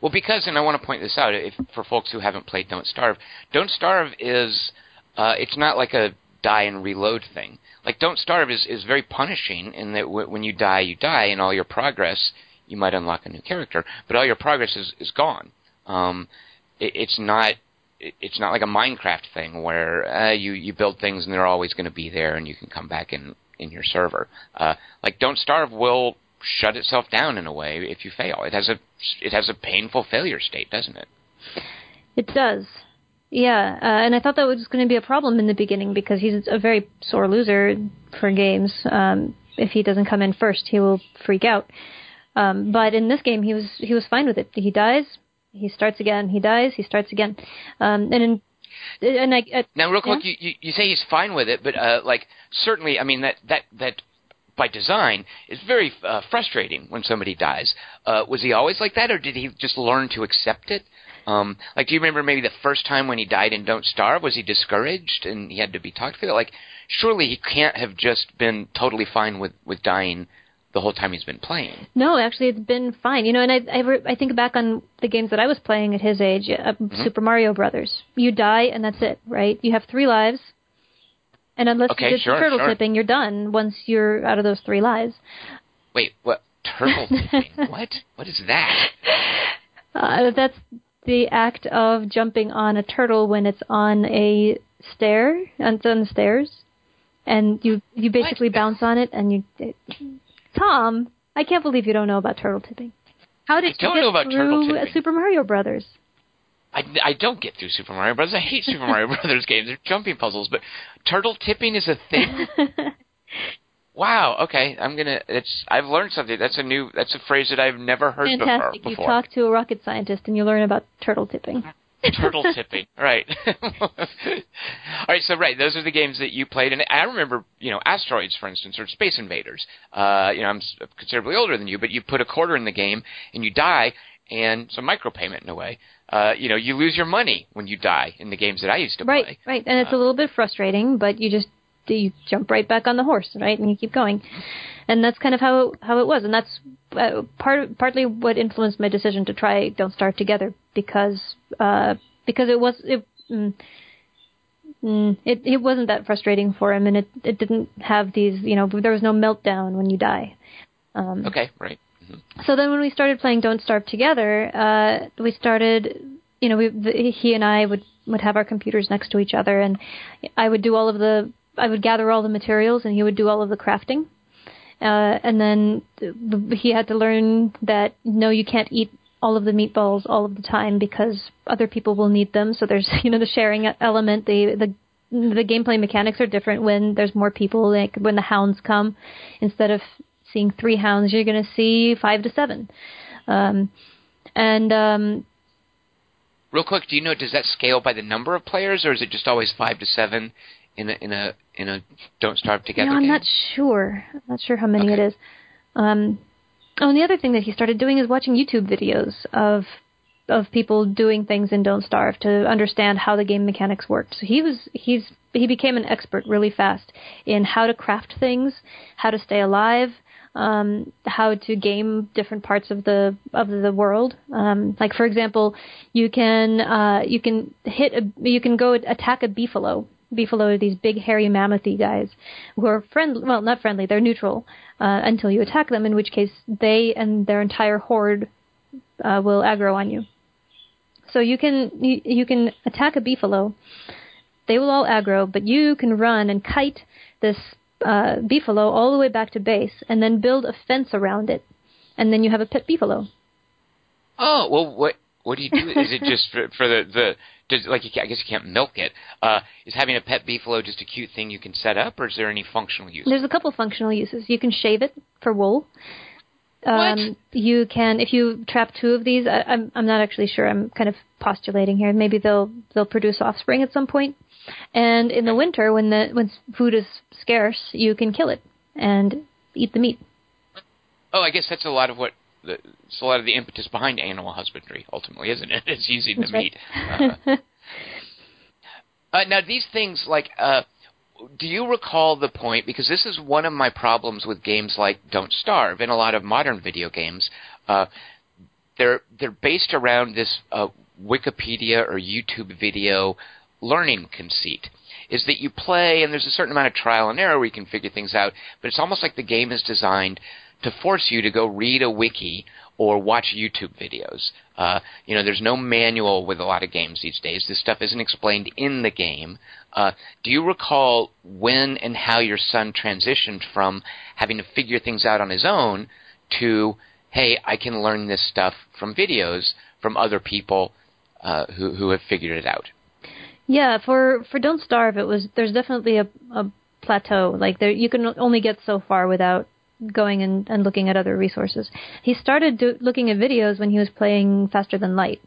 Well, because, and I want to point this out, if, for folks who haven't played Don't Starve, Don't Starve is, uh, it's not like a die and reload thing. Like Don't Starve is is very punishing in that w- when you die, you die, and all your progress you might unlock a new character, but all your progress is is gone. Um, it, it's not it's not like a Minecraft thing where uh, you you build things and they're always going to be there and you can come back in in your server. Uh, like Don't Starve will shut itself down in a way if you fail. It has a it has a painful failure state, doesn't it? It does. Yeah, uh, and I thought that was going to be a problem in the beginning because he's a very sore loser for games. Um, if he doesn't come in first, he will freak out. Um, but in this game, he was he was fine with it. He dies, he starts again. He dies, he starts again. Um, and in and I, uh, now, real quick, yeah? you, you you say he's fine with it, but uh, like certainly, I mean that that that by design is very uh, frustrating when somebody dies. Uh, was he always like that, or did he just learn to accept it? Um, like, do you remember maybe the first time when he died in Don't Starve? Was he discouraged and he had to be talked to? Like, surely he can't have just been totally fine with with dying the whole time he's been playing. No, actually, it's been fine. You know, and I I, re- I think back on the games that I was playing at his age, uh, mm-hmm. Super Mario Brothers. You die and that's it, right? You have three lives, and unless okay, you did sure, turtle sure. tipping, you're done once you're out of those three lives. Wait, what? Turtle tipping? what? What is that? Uh, that's the act of jumping on a turtle when it's on a stair, on the stairs, and you you basically what? bounce on it, and you. It, Tom, I can't believe you don't know about turtle tipping. How did I don't you get know about through turtle tipping. Super Mario Brothers? I, I don't get through Super Mario Brothers. I hate Super Mario Brothers games. They're jumping puzzles, but turtle tipping is a thing. Wow. Okay. I'm gonna. It's. I've learned something. That's a new. That's a phrase that I've never heard Fantastic. before. You talk to a rocket scientist and you learn about turtle tipping. Turtle tipping. Right. All right. So right, those are the games that you played, and I remember, you know, asteroids, for instance, or Space Invaders. Uh, you know, I'm considerably older than you, but you put a quarter in the game and you die, and it's a micropayment in a way. Uh, you know, you lose your money when you die in the games that I used to right, play. Right, right. And it's uh, a little bit frustrating, but you just you jump right back on the horse, right, and you keep going. And that's kind of how it, how it was, and that's uh, part partly what influenced my decision to try Don't Starve Together because uh, because it was it. Mm, mm, it it wasn't that frustrating for him, and it it didn't have these you know there was no meltdown when you die. Um, okay, right. Mm-hmm. So then when we started playing Don't Starve together, uh, we started you know we the, he and I would would have our computers next to each other, and I would do all of the I would gather all the materials, and he would do all of the crafting. Uh, and then he had to learn that no, you can't eat all of the meatballs all of the time because other people will need them. So there's you know the sharing element. The the the gameplay mechanics are different when there's more people. Like when the hounds come, instead of seeing three hounds, you're going to see five to seven. Um, and um, real quick, do you know does that scale by the number of players, or is it just always five to seven? In a in a in a Don't Starve Together. No, I'm game? not sure. I'm not sure how many okay. it is. Um, oh, and the other thing that he started doing is watching YouTube videos of of people doing things in Don't Starve to understand how the game mechanics worked. So he was he's he became an expert really fast in how to craft things, how to stay alive, um, how to game different parts of the of the world. Um, like for example, you can uh, you can hit a, you can go attack a beefalo. Beefalo are these big hairy mammothy guys who are friendly. Well, not friendly. They're neutral uh, until you attack them. In which case, they and their entire horde uh, will aggro on you. So you can you, you can attack a beefalo. They will all aggro, but you can run and kite this uh, beefalo all the way back to base, and then build a fence around it, and then you have a pet beefalo. Oh well, what what do you do? Is it just for, for the the does, like you, I guess you can't milk it? Uh, is having a pet beefalo just a cute thing you can set up, or is there any functional use? There's a couple functional uses. You can shave it for wool. Um, you can if you trap two of these. I, I'm I'm not actually sure. I'm kind of postulating here. Maybe they'll they'll produce offspring at some point. And in the winter, when the when food is scarce, you can kill it and eat the meat. Oh, I guess that's a lot of what the, it's a lot of the impetus behind animal husbandry, ultimately, isn't it? It's using the meat. Uh, uh, now, these things like. Uh, do you recall the point? Because this is one of my problems with games like Don't Starve and a lot of modern video games. Uh, they're they're based around this uh, Wikipedia or YouTube video learning conceit. Is that you play and there's a certain amount of trial and error where you can figure things out, but it's almost like the game is designed to force you to go read a wiki or watch YouTube videos. Uh, you know, there's no manual with a lot of games these days. This stuff isn't explained in the game. Uh, do you recall when and how your son transitioned from having to figure things out on his own to, hey, I can learn this stuff from videos from other people uh, who who have figured it out? Yeah, for for Don't Starve, it was there's definitely a, a plateau. Like there, you can only get so far without going and, and looking at other resources. He started do, looking at videos when he was playing Faster Than Light,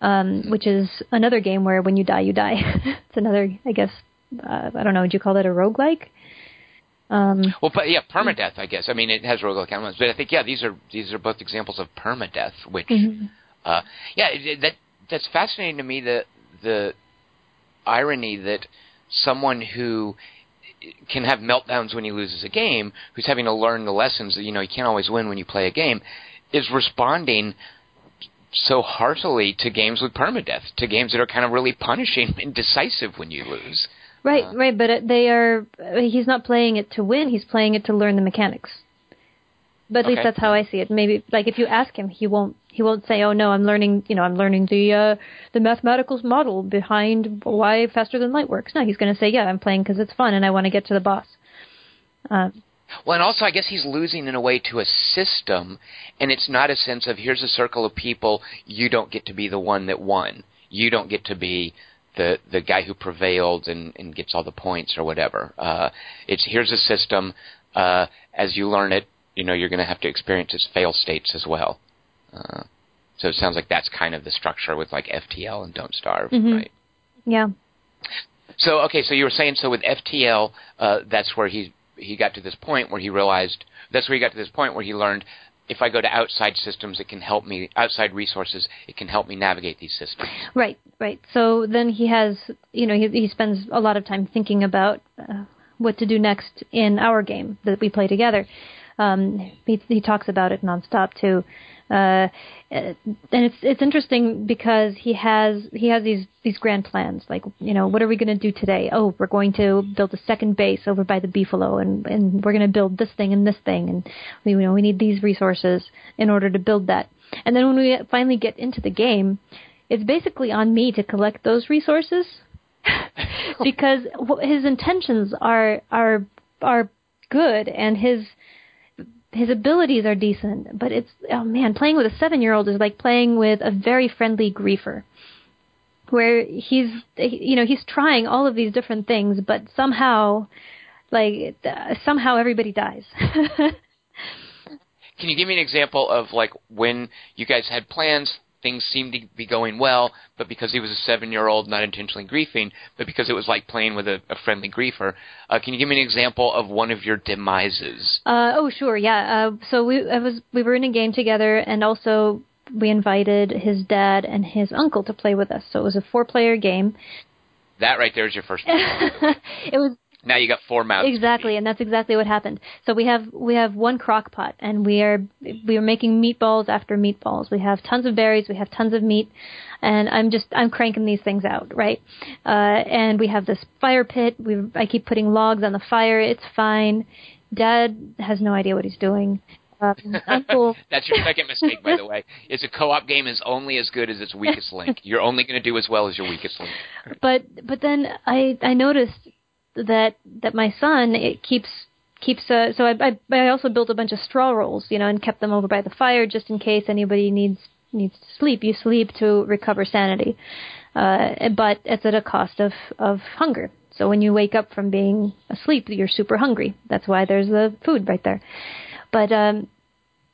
um, which is another game where when you die, you die. it's another, I guess, uh, I don't know, would you call it a roguelike? Um, well, but yeah, permadeath. I guess. I mean, it has roguelike elements, but I think yeah, these are these are both examples of permadeath. Which, mm-hmm. uh, yeah, that that's fascinating to me. The the irony that someone who can have meltdowns when he loses a game, who's having to learn the lessons that you know you can't always win when you play a game, is responding so heartily to games with permadeath, to games that are kind of really punishing and decisive when you lose. Right, uh, right, but they are. He's not playing it to win. He's playing it to learn the mechanics. But at okay. least that's how I see it. Maybe like if you ask him, he won't he won't say, "Oh no, I'm learning, you know, I'm learning the uh, the mathematical model behind why faster than light works." No, he's going to say, "Yeah, I'm playing because it's fun and I want to get to the boss." Uh, well, and also I guess he's losing in a way to a system, and it's not a sense of here's a circle of people. You don't get to be the one that won. You don't get to be the the guy who prevailed and, and gets all the points or whatever. Uh, it's here's a system. Uh, as you learn it, you know you're going to have to experience its fail states as well. Uh, so it sounds like that's kind of the structure with like FTL and Don't Starve, mm-hmm. right? Yeah. So okay, so you were saying so with FTL, uh, that's where he he got to this point where he realized that's where he got to this point where he learned if I go to outside systems, it can help me outside resources. It can help me navigate these systems. Right, right. So then he has, you know, he, he spends a lot of time thinking about uh, what to do next in our game that we play together. Um, he, he talks about it nonstop too. Uh, and it's it's interesting because he has he has these these grand plans like you know what are we going to do today? Oh we're going to build a second base over by the beefalo and and we're going to build this thing and this thing and we, you know we need these resources in order to build that. And then when we finally get into the game it's basically on me to collect those resources because his intentions are are are good and his his abilities are decent, but it's oh man, playing with a seven year old is like playing with a very friendly griefer, where he's you know he's trying all of these different things, but somehow, like uh, somehow everybody dies. Can you give me an example of like when you guys had plans things seemed to be going well, but because he was a seven-year-old, not intentionally griefing, but because it was like playing with a, a friendly griefer. Uh, can you give me an example of one of your demises? Uh, oh, sure, yeah. Uh, so we I was we were in a game together, and also we invited his dad and his uncle to play with us. So it was a four-player game. That right there is your first. it was now you got four mouths. Exactly, and that's exactly what happened. So we have we have one crock pot, and we are we are making meatballs after meatballs. We have tons of berries, we have tons of meat, and I'm just I'm cranking these things out, right? Uh, and we have this fire pit. We I keep putting logs on the fire. It's fine. Dad has no idea what he's doing. Um, Uncle That's your second mistake, by the way. Is a co-op game is only as good as its weakest link. You're only going to do as well as your weakest link. but but then I I noticed that that my son it keeps keeps uh, so I, I I also built a bunch of straw rolls you know and kept them over by the fire just in case anybody needs needs to sleep. You sleep to recover sanity uh, but it's at a cost of of hunger. So when you wake up from being asleep you're super hungry. That's why there's the food right there. But um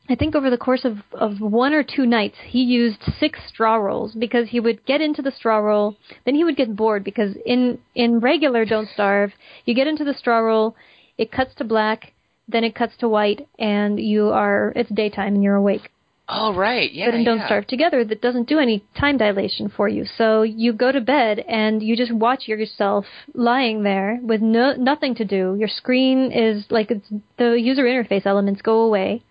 I think over the course of, of one or two nights, he used six straw rolls because he would get into the straw roll, then he would get bored because in, in regular Don't Starve, you get into the straw roll, it cuts to black, then it cuts to white, and you are, it's daytime and you're awake. Oh right, yeah. but in Don't yeah. Starve Together, that doesn't do any time dilation for you. So you go to bed and you just watch yourself lying there with no nothing to do. Your screen is like it's, the user interface elements go away.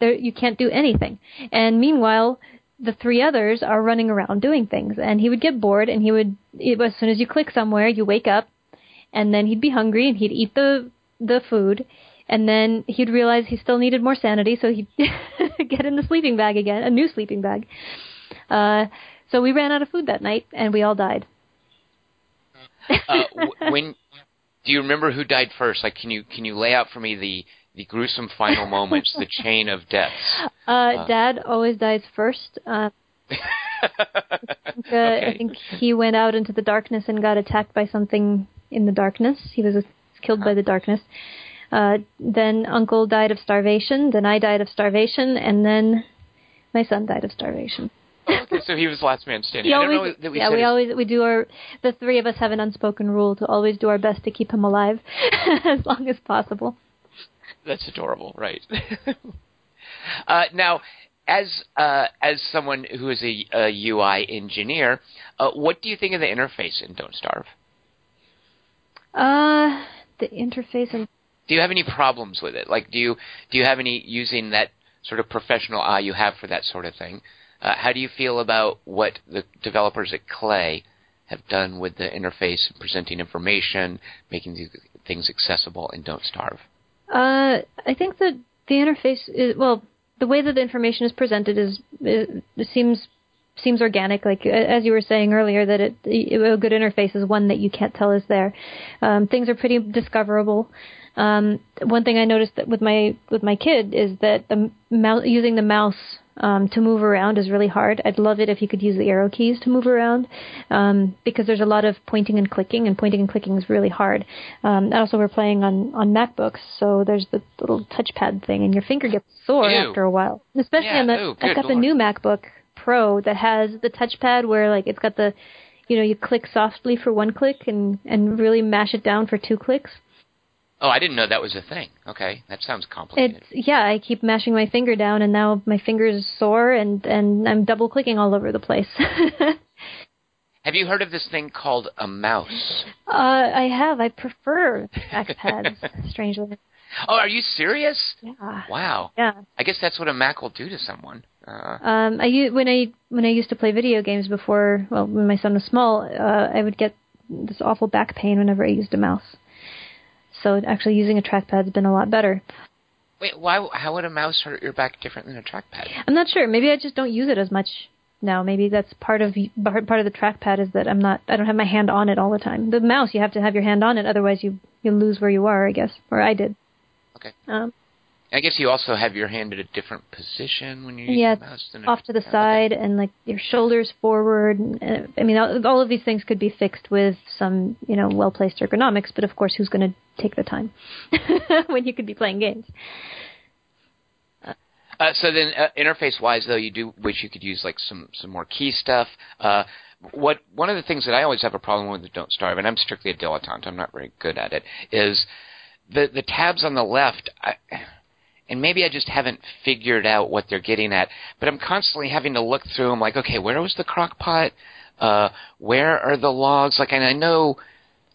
There, you can't do anything. And meanwhile, the three others are running around doing things. And he would get bored, and he would as soon as you click somewhere, you wake up, and then he'd be hungry, and he'd eat the the food, and then he'd realize he still needed more sanity, so he'd get in the sleeping bag again, a new sleeping bag. Uh, so we ran out of food that night, and we all died. uh, when do you remember who died first? Like, can you can you lay out for me the the gruesome final moments, the chain of deaths? Uh, Dad always dies first. Uh, I think, uh, I think he went out into the darkness and got attacked by something in the darkness. He was uh, killed by the darkness. Uh, then Uncle died of starvation. Then I died of starvation, and then my son died of starvation. okay, so he was last man standing. We I don't always, know that we yeah, we his- always we do our. The three of us have an unspoken rule to always do our best to keep him alive as long as possible. That's adorable, right? uh, now, as uh, as someone who is a, a UI engineer, uh, what do you think of the interface in Don't Starve? Uh, the interface and Do you have any problems with it? Like, do you do you have any using that sort of professional eye you have for that sort of thing? Uh, how do you feel about what the developers at Klei have done with the interface, presenting information, making these things accessible and Don't Starve? Uh, I think that the interface is well, the way that the information is presented is it, seems seems organic. Like as you were saying earlier, that it, a good interface is one that you can't tell is there. Um, things are pretty discoverable. Um, one thing I noticed that with my with my kid is that the mouse using the mouse um, to move around is really hard. I'd love it if you could use the arrow keys to move around um, because there's a lot of pointing and clicking, and pointing and clicking is really hard. Um, and also, we're playing on on MacBooks, so there's the little touchpad thing, and your finger gets sore Ew. after a while. Especially Yeah, on the ooh, I've got the new MacBook Pro that has the touchpad where like it's got the you know you click softly for one click and and really mash it down for two clicks. Oh, I didn't know that was a thing. Okay, that sounds complicated. It's yeah, I keep mashing my finger down, and now my fingers sore, and and I'm double clicking all over the place. uh, Have you heard of this thing called a mouse? I have. I prefer trackpads. strangely, Oh, are you serious? yeah, Wow. yeah. I guess that's what a Mac will do to someone. Uh, Um, I when I when I used to play video games before, well, when my son was small, uh, I would get this awful back pain whenever I used a mouse. So actually, using a trackpad's been a lot better. wait, why? How would a mouse hurt your back different than a trackpad? I'm not sure. Maybe I just don't use it as much now. Maybe that's part of part part of the trackpad is that I'm not I don't have my hand on it all the time. The mouse you have to have your hand on it, otherwise you you lose where you are. I guess, or I did. Okay. Um, I guess you also have your hand at a different position when you're using yeah, the mouse than a off to the okay. side and like your shoulders forward. Uh, I mean, all, of these things could be fixed with some you know well placed ergonomics. But of course, who's going to take the time when you could be playing games? Uh, so then, uh, interface-wise, though, you do wish you could use like some some more key stuff. Uh, what one of the things that I always have a problem with with Don't Starve, and I'm strictly a dilettante, I'm not very good at it, is the the tabs on the left. I, and maybe I just haven't figured out what they're getting at, but I'm constantly having to look through them. Like, okay, where was the crock pot? Uh, where are the logs? Like, and I know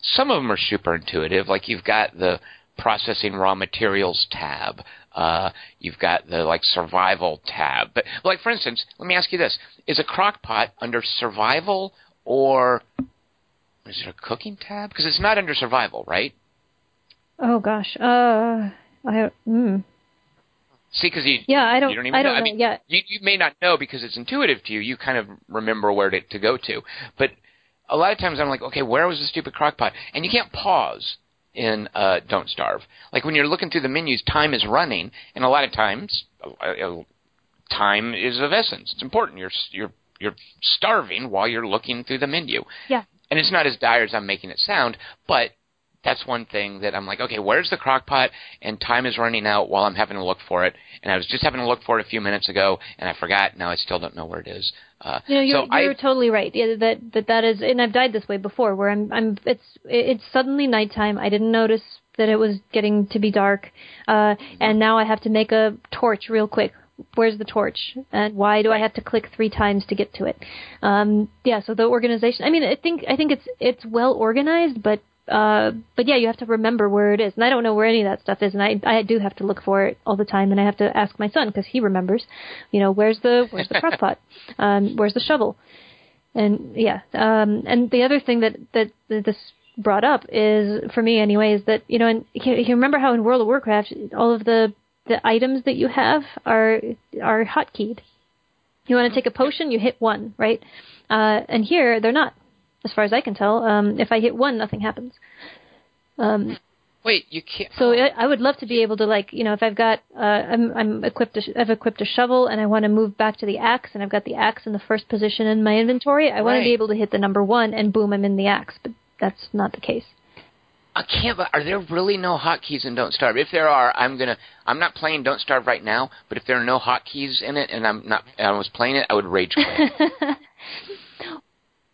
some of them are super intuitive. Like you've got the processing raw materials tab. Uh, you've got the like survival tab. But like for instance, let me ask you this: Is a crock pot under survival or is it a cooking tab? Because it's not under survival, right? Oh gosh. Uh, I mm. See, because you yeah, I don't. you don't even I don't know. know. I mean, yeah, you, you may not know because it's intuitive to you. You kind of remember where to, to go to. But a lot of times I'm like, okay, where was the stupid crock pot? And you can't pause in uh, Don't Starve. Like when you're looking through the menus, time is running, and a lot of times, uh, uh, time is of essence. It's important. You're you're you're starving while you're looking through the menu. Yeah. And it's not as dire as I'm making it sound, but that's one thing that I'm like, okay, where's the crock pot? And time is running out while I'm having to look for it. And I was just having to look for it a few minutes ago, and I forgot. Now I still don't know where it is. Uh, You know, you're, so you're I, totally right. Yeah, that that that is, and I've died this way before, where I'm I'm it's it's suddenly nighttime. I didn't notice that it was getting to be dark, uh, and now I have to make a torch real quick. Where's the torch? And why do I have to click three times to get to it? Um, yeah, so the organization. I mean, I think I think it's it's well organized, but uh, but yeah, you have to remember where it is, and I don't know where any of that stuff is, and I I do have to look for it all the time, and I have to ask my son because he remembers, you know, where's the where's the crock pot, um, where's the shovel, and yeah, um, and the other thing that that, that this brought up is for me anyway is that you know, and you, you remember how in World of Warcraft all of the the items that you have are are hotkeyed. You want to take a potion, you hit one, right? Uh, and here they're not as far as I can tell. Um, if I hit one, nothing happens. Um, wait, you can't. so I, I would love to be able to like, you know, if I've got, uh, I'm, I'm equipped, a, I've equipped a shovel and I want to move back to the axe and I've got the axe in the first position in my inventory. I want Right. to be able to hit the number one and boom, I'm in the axe. But that's not the case. I can't. but Are there really no hotkeys in Don't Starve? If there are, I'm gonna. I'm not playing Don't Starve right now. But if there are no hotkeys in it, and I'm not, and I was playing it, I would rage quit.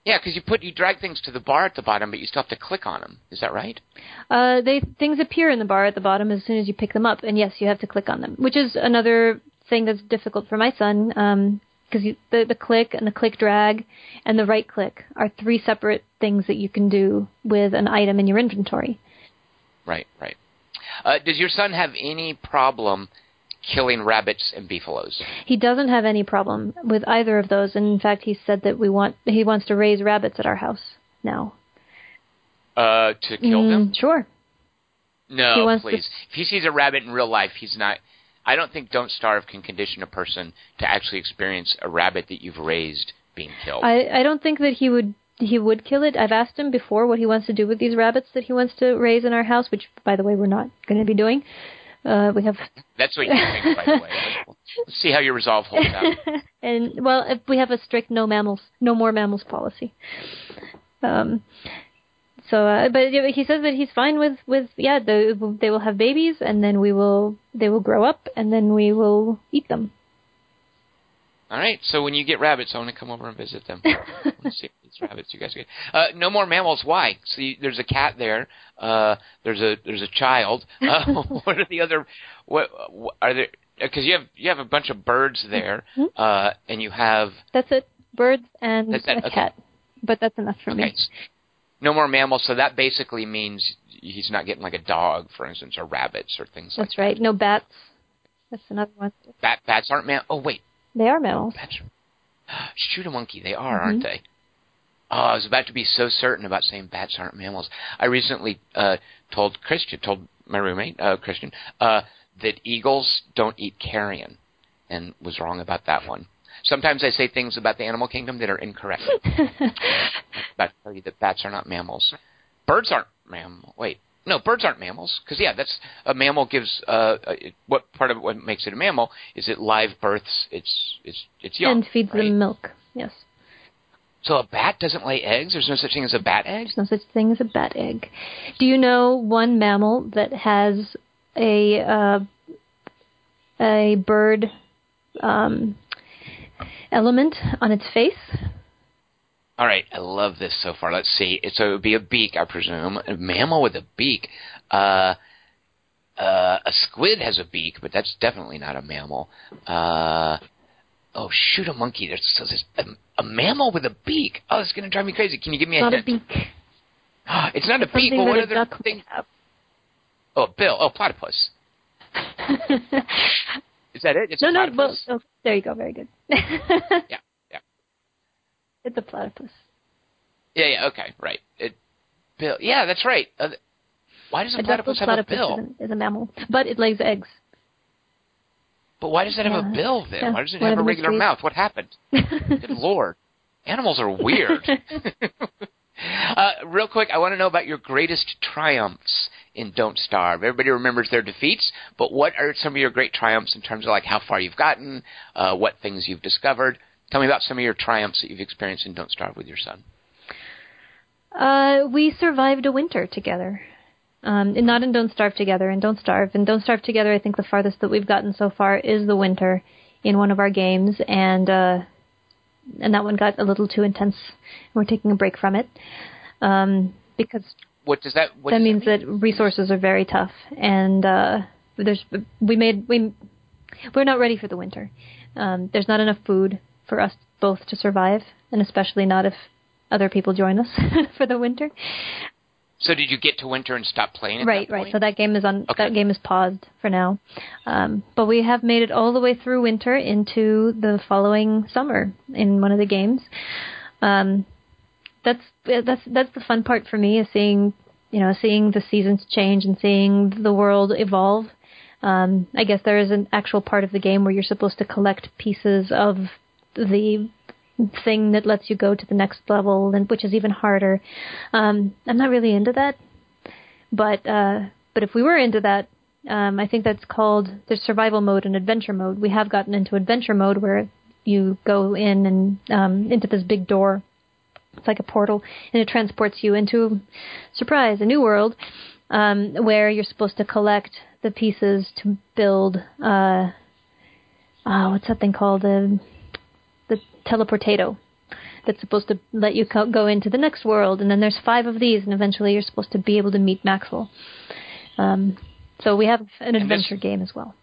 yeah, because you put you drag things to the bar at the bottom, but you still have to click on them. Is that right? Uh, they things appear in the bar at the bottom as soon as you pick them up, and yes, you have to click on them, which is another thing that's difficult for my son. Um, because the the click and the click drag and the right click are three separate things that you can do with an item in your inventory. Right, right. Uh, does your son have any problem killing rabbits and beefaloes? He doesn't have any problem with either of those, and in fact, he said that we want he wants to raise rabbits at our house now. Uh, to kill Mm, them? Sure. No, wants to- please. If he sees a rabbit in real life, he's not. I don't think Don't Starve can condition a person to actually experience a rabbit that you've raised being killed. I I don't think that he would he would kill it. I've asked him before what he wants to do with these rabbits that he wants to raise in our house, which by the way we're not going to be doing. Uh, we have That's what you think, by the way. Let's see how your resolve holds out. and well, if we have a strict no mammals, no more mammals policy. Um, so, uh, but yeah, he says that he's fine with with yeah, the, they will have babies, and then we will they will grow up, and then we will eat them. All right. So when you get rabbits, I want to come over and visit them. Let's see these rabbits you guys get. Uh, no more mammals. Why? See, there's a cat there. Uh, there's a there's a child. Uh, what are the other? What, what are there? Because you have you have a bunch of birds there, Mhm. uh, and you have That's it. Birds and That's it, a okay. cat, but that's enough for okay, me. no more mammals. So that basically means he's not getting like a dog, for instance, or rabbits or things like that. That's right. No bats. That's another one. that. Bat, bats aren't mam. Oh wait, They are mammals. Shoot a monkey. They are, Mhm. aren't they? Oh, I was about to be so certain about saying bats aren't mammals. I recently uh, told Christian, told my roommate uh, Christian, uh, that eagles don't eat carrion, and was wrong about that one. Sometimes I say things about the animal kingdom that are incorrect. about to tell you that bats are not mammals. Birds aren't mammals. Wait, no, birds aren't mammals. Because yeah, that's a mammal gives. Uh, uh, what part of what makes it a mammal is it live births its its its young. and feeds right? them milk. Yes. So a bat doesn't lay eggs. There's no such thing as a bat egg. There's no such thing as a bat egg. Do you know one mammal that has a uh, a bird um, element on its face? All right, I love this so far. Let's see. It's, so it would be a beak, I presume. A mammal with a beak. Uh, uh, a squid has a beak, but that's definitely not a mammal. Uh, oh, shoot a monkey. There's, so there's a, a mammal with a beak. Oh, it's going to drive me crazy. Can you give me It's a not a hint? beak. it's not a Something but that what a other thing? have. Oh, bill. Oh, platypus. Is that it? It's no, a no. Well, oh, there you go. Very good. Yeah. It's a platypus. Yeah, yeah. Okay, right. It, bill. Yeah, that's right. Uh, why does a, A platypus have platypus a bill? Is, a, is a mammal, but it lays eggs. But why does it have a bill then? Yeah, Why does it one have a regular mysteries. mouth? What happened? Good lord. Animals are weird. uh, real quick, I want to know about your greatest triumphs in Don't Starve. Everybody remembers their defeats, but what are some of your great triumphs in terms of like how far you've gotten, uh, what things you've discovered? Tell me about some of your triumphs that you've experienced in Don't Starve with your son. Uh, we survived a winter together. Um, and not in Don't Starve Together, and Don't Starve. And Don't Starve Together, I think the farthest that we've gotten so far is the winter in one of our games, and uh, and that one got a little too intense. We're taking a break from it um, because What does that? What that does means mean? that resources are very tough, and uh, there's we made we we're not ready for the winter. Um, there's not enough food for us both to survive, and especially not if other people join us for the winter. So did you get to winter and stop playing? Right, right. So that game is on. Okay. That game is paused for now, um, but we have made it all the way through winter into the following summer in one of the games. Um, that's that's that's the fun part for me is seeing you know seeing the seasons change and seeing the world evolve. Um, I guess there is an actual part of the game where you're supposed to collect pieces of the thing that lets you go to the next level, and which is even harder. Um, I'm not really into that, but uh, but if we were into that, um, I think that's called there's survival mode and adventure mode. We have gotten into adventure mode where you go in and um, into this big door. It's like a portal, and it transports you into surprise a new world um, where you're supposed to collect the pieces to build. Uh, uh, what's that thing called? Uh, the teleportato that's supposed to let you co- go into the next world, and then there's five of these, and eventually you're supposed to be able to meet Maxwell. Um, so we have an this- adventure game as well.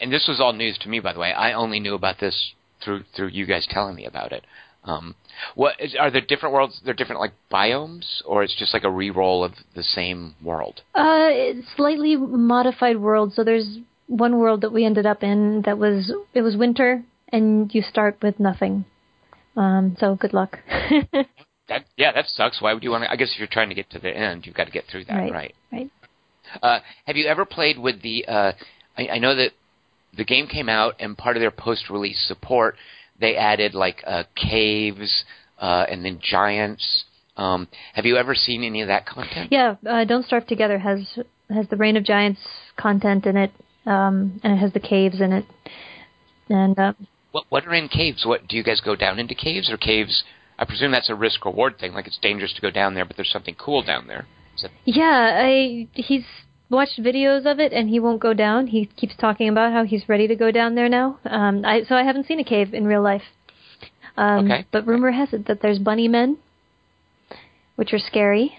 and this was all news to me, by the way. I only knew about this through through you guys telling me about it. Um, what is, are there different worlds? They're different like biomes, or it's just like a re-roll of the same world? Uh, it's slightly modified world. So there's one world that we ended up in that was it was winter, and you start with nothing. Um, so good luck. That yeah, that sucks. Why would you want to? I guess if you're trying to get to the end, you've got to get through that, Right. right? right. Uh, have you ever played with the? Uh, I, I know that the game came out, and part of their post-release support, they added like uh, caves uh, and then giants. Um, have you ever seen any of that content? Yeah, uh, Don't Starve Together has has the Reign of Giants content in it, um, and it has the caves in it, and uh, What what are in caves? What do you guys go down into caves or caves? I presume that's a risk reward thing. Like it's dangerous to go down there, but there's something cool down there. That, yeah, I he's watched videos of it and he won't go down. He keeps talking about how he's ready to go down there now. Um, I so I haven't seen a cave in real life. Um, Okay. But rumor has it that there's bunny men, which are scary.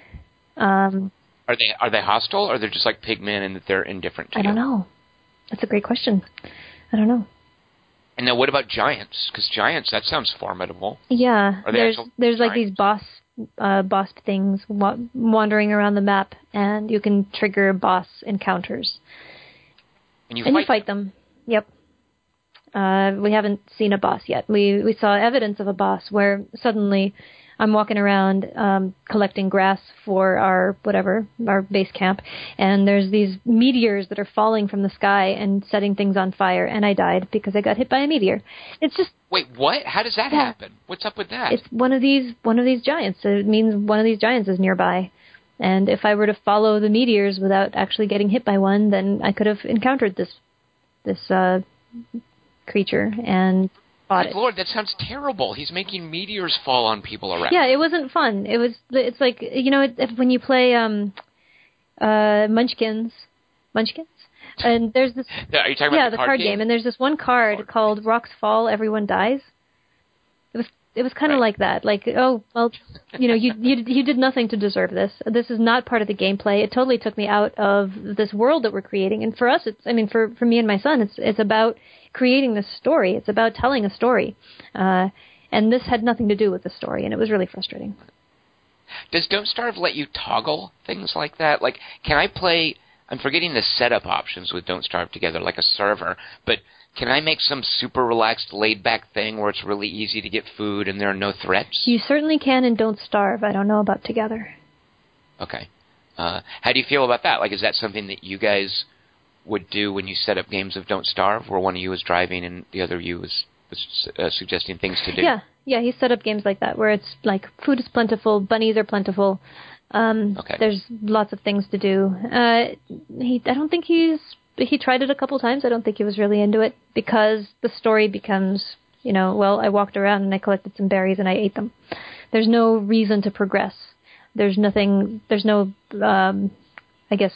Um, are they are they hostile or they're just like pigmen and that they're indifferent to I you? don't know. That's a great question. I don't know. And now, what about giants? Because giants that sounds formidable. Yeah, there's there's like these boss uh, boss things wa- wandering around the map, and you can trigger boss encounters, And you and fight. you fight them. Yep. Uh, we haven't seen a boss yet. We we saw evidence of a boss where suddenly I'm walking around um, collecting grass for our whatever our base camp, and there's these meteors that are falling from the sky and setting things on fire, and I died because I got hit by a meteor. It's just Wait, what? How does that Yeah. happen? What's up with that? it's one of these one of these giants. It means one of these giants is nearby. And if I were to follow the meteors without actually getting hit by one, then I could have encountered this this uh, creature and fought Good it. Lord, that sounds terrible. He's making meteors fall on people around. Yeah, it wasn't fun. It was. It's like you know, if, when you play um, uh, Munchkins, Munchkins, and there's this Are you talking yeah, about the card game? and there's this one card Card. called Rocks Fall, Everyone Dies. It was kind of Right. like that. Like, oh well, you know, you you you did nothing to deserve this. This is not part of the gameplay. It totally took me out of this world that we're creating. And for us, it's I mean, for for me and my son, it's it's about creating this story. It's about telling a story. Uh, and this had nothing to do with the story, and it was really frustrating. Does Don't Starve let you toggle things like that? Like, can I play? I'm forgetting the setup options with Don't Starve together, like a server. But can I make some super relaxed, laid back thing where it's really easy to get food and there are no threats? You certainly can and Don't Starve. I don't know about together. Okay. Uh, how do you feel about that? Like, is that something that you guys would do when you set up games of Don't Starve, where one of you is driving and the other of you is, is uh, suggesting things to do? Yeah, yeah. He set up games like that where it's like food is plentiful, bunnies are plentiful. Um, Okay. There's lots of things to do. Uh, he, I don't think he's. He tried it a couple times. I don't think he was really into it because the story becomes, you know, well, I walked around and I collected some berries and I ate them. There's no reason to progress. There's nothing. There's no, um, I guess,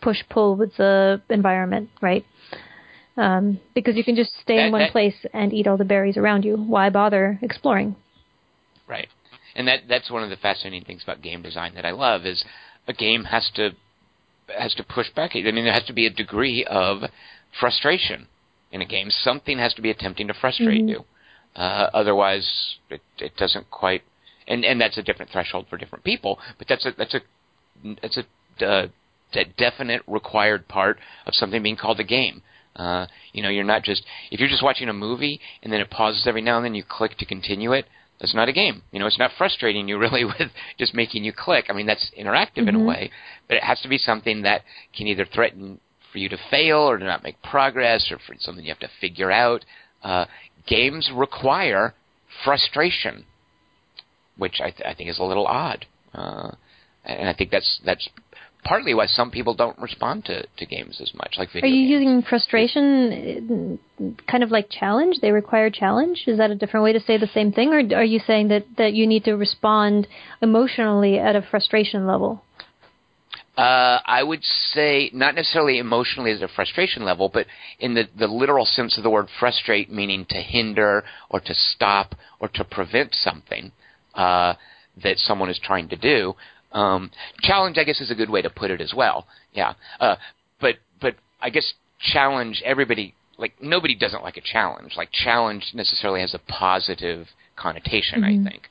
push pull with the environment, right? Um, because you can just stay That- in one that- place and eat all the berries around you. Why bother exploring? Right. And that that's one of the fascinating things about game design that I love is a game has to has to push back. I mean, there has to be a degree of frustration in a game. Something has to be attempting to frustrate Mhm. you. Uh, otherwise, it, it doesn't quite. And and that's a different threshold for different people. But that's a that's a that's a uh, a definite required part of something being called a game. Uh, you know, you're not just if you're just watching a movie and then it pauses every now and then you click to continue it. That's not a game. You know, it's not frustrating you really with just making you click. I mean, that's interactive in a Mhm. way, but it has to be something that can either threaten for you to fail or to not make progress or for something you have to figure out. Uh, games require frustration, which I, th- I think is a little odd. Uh, and I think that's that's partly why some people don't respond to, to games as much, like video Are you games. using frustration kind of like challenge? They require challenge? Is that a different way to say the same thing? Or are you saying that, that you need to respond emotionally at a frustration level? Uh, I would say not necessarily emotionally as a frustration level, but in the, the literal sense of the word frustrate, meaning to hinder or to stop or to prevent something uh, that someone is trying to do. Um, challenge, I guess, is a good way to put it as well. Yeah, uh, but but I guess challenge everybody like nobody doesn't like a challenge. Like challenge necessarily has a positive connotation. Mhm. I think.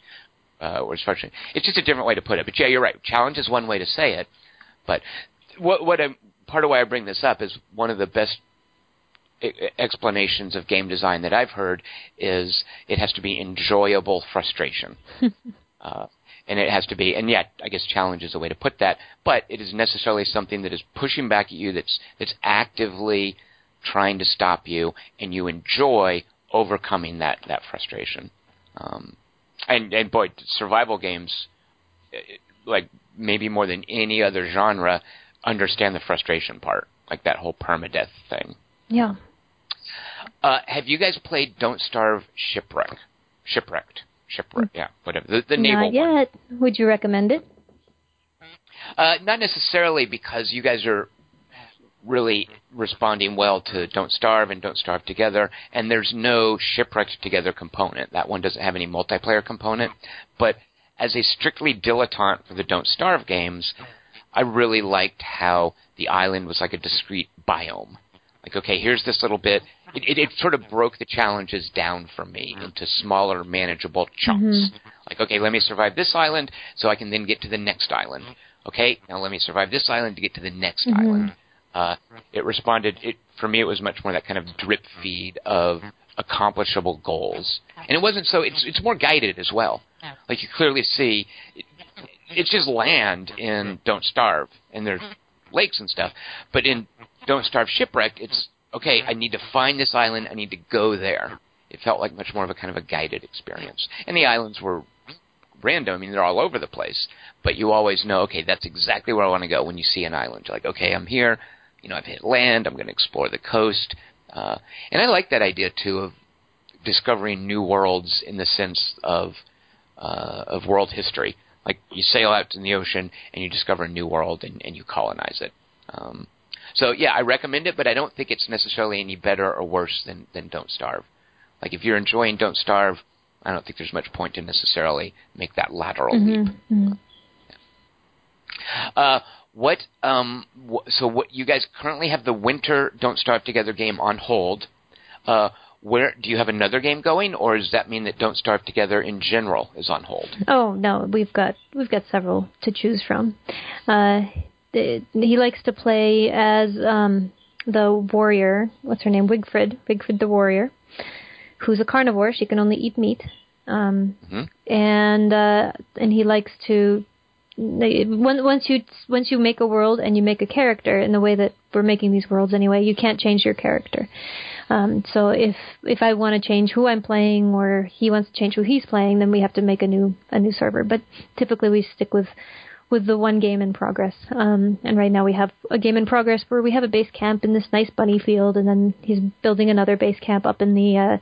Uh, or frustration. It's just a different way to put it. But yeah, you're right. Challenge is one way to say it. But what what I, part of why I bring this up is one of the best explanations of game design that I've heard is it has to be enjoyable frustration. uh, and it has to be, and yet, I guess challenge is a way to put that, but it is necessarily something that is pushing back at you, that's that's actively trying to stop you, and you enjoy overcoming that that frustration. Um, and and boy, survival games, eh, like maybe more than any other genre, understand the frustration part, like that whole permadeath thing. Yeah. Uh, have you guys played Don't Starve Shipwreck? Shipwrecked. Shipwreck, yeah, whatever. The, the naval Not yet. Would you recommend it? Uh, not necessarily because you guys are really responding well to Don't Starve and Don't Starve Together, and there's no Shipwrecked Together component. That one doesn't have any multiplayer component. But as a strictly dilettante for the Don't Starve games, I really liked how the island was like a discrete biome. Like, okay, here's this little bit. It, it, it sort of broke the challenges down for me mm-hmm. into smaller, manageable chunks. Mm-hmm. Like, okay, let me survive this island so I can then get to the next island. Mm-hmm. Okay, now let me survive this island to get to the next Mhm. island. Uh, it responded. It for me, it was much more that kind of drip feed of accomplishable goals, and it wasn't so. It's it's more guided as well. Like you clearly see, it, it's just land in Don't Starve, and there's lakes and stuff. But in Don't Starve Shipwreck, it's okay. I need to find this island. I need to go there. It felt like much more of a kind of a guided experience, and the islands were random. I mean, they're all over the place, but you always know, okay, that's exactly where I want to go when you see an island. You're like, okay, I'm here. You know, I've hit land. I'm going to explore the coast. Uh, and I like that idea too of discovering new worlds in the sense of uh, of world history. Like you sail out in the ocean and you discover a new world and, and you colonize it. Um, so yeah, I recommend it, but I don't think it's necessarily any better or worse than than Don't Starve. Like if you're enjoying Don't Starve, I don't think there's much point to necessarily make that lateral leap. Mhm, mhm. Uh, what? Um, wh- so what? You guys currently have the winter Don't Starve Together game on hold. Uh, where do you have another game going, or does that mean that Don't Starve Together in general is on hold? Oh no, we've got we've got several to choose from. Uh, he likes to play as um, the warrior. What's her name? Wigfrid. Wigfrid the warrior, who's a carnivore. She can only eat meat. Um, mm-hmm. and uh, and he likes to once you once you make a world and you make a character in the way that we're making these worlds anyway, you can't change your character. Um, so if if I want to change who I'm playing or he wants to change who he's playing, then we have to make a new a new server. But typically we stick with with the one game in progress. Um, and right now we have a game in progress where we have a base camp in this nice bunny field, and then he's building another base camp up in the uh,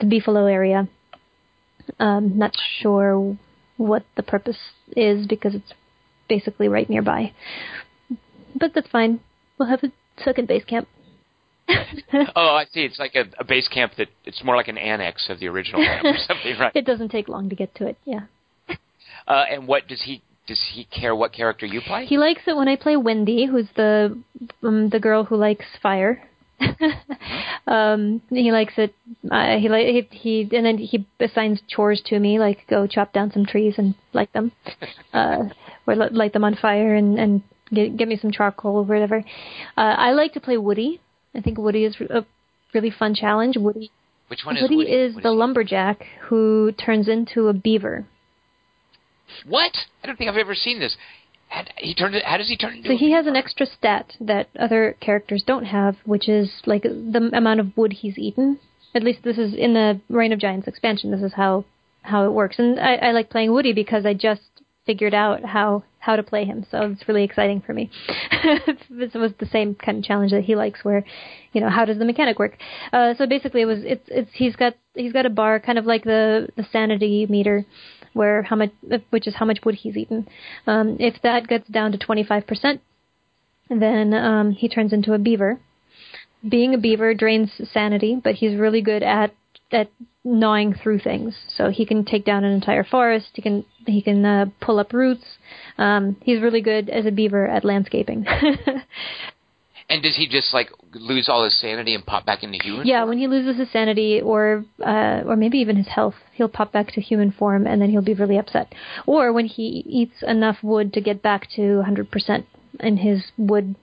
the Beefalo area. Um, not sure what the purpose is because it's basically right nearby. But that's fine. We'll have a second base camp. oh, I see. It's like a, a, base camp that it's more like an annex of the original camp or something, right? It doesn't take long to get to it. Yeah. Uh, and what does he does he care what character you play? He likes it when I play Wendy, who's the um, the girl who likes fire. um, he likes it. Uh, he like he, he and then he assigns chores to me, like go chop down some trees and light them, uh, or light them on fire and and get get me some charcoal or whatever. Uh, I like to play Woody. I think Woody is a really fun challenge. Woody. Which one Woody is Woody? is the lumberjack who turns into a beaver. What? I don't think I've ever seen this. How, he turned it. How does he turn into? So he has an extra stat that other characters don't have, which is like the amount of wood he's eaten. At least this is in the Reign of Giants expansion. This is how how it works, and I, I like playing Woody because I just figured out how how to play him. So it's really exciting for me. this was the same kind of challenge that he likes, where you know how does the mechanic work? Uh, so basically, it was it's it's he's got he's got a bar, kind of like the the sanity meter, where how much, which is how much wood he's eaten. Um, if that gets down to 25%, then um, he turns into a beaver. Being a beaver drains sanity, but he's really good at at gnawing through things. So he can take down an entire forest. He can he can uh, pull up roots. Um, he's really good as a beaver at landscaping. And does he just like lose all his sanity and pop back into human? Yeah, form? when he loses his sanity or uh, or maybe even his health, he'll pop back to human form and then he'll be really upset. Or when he eats enough wood to get back to 100% in his wood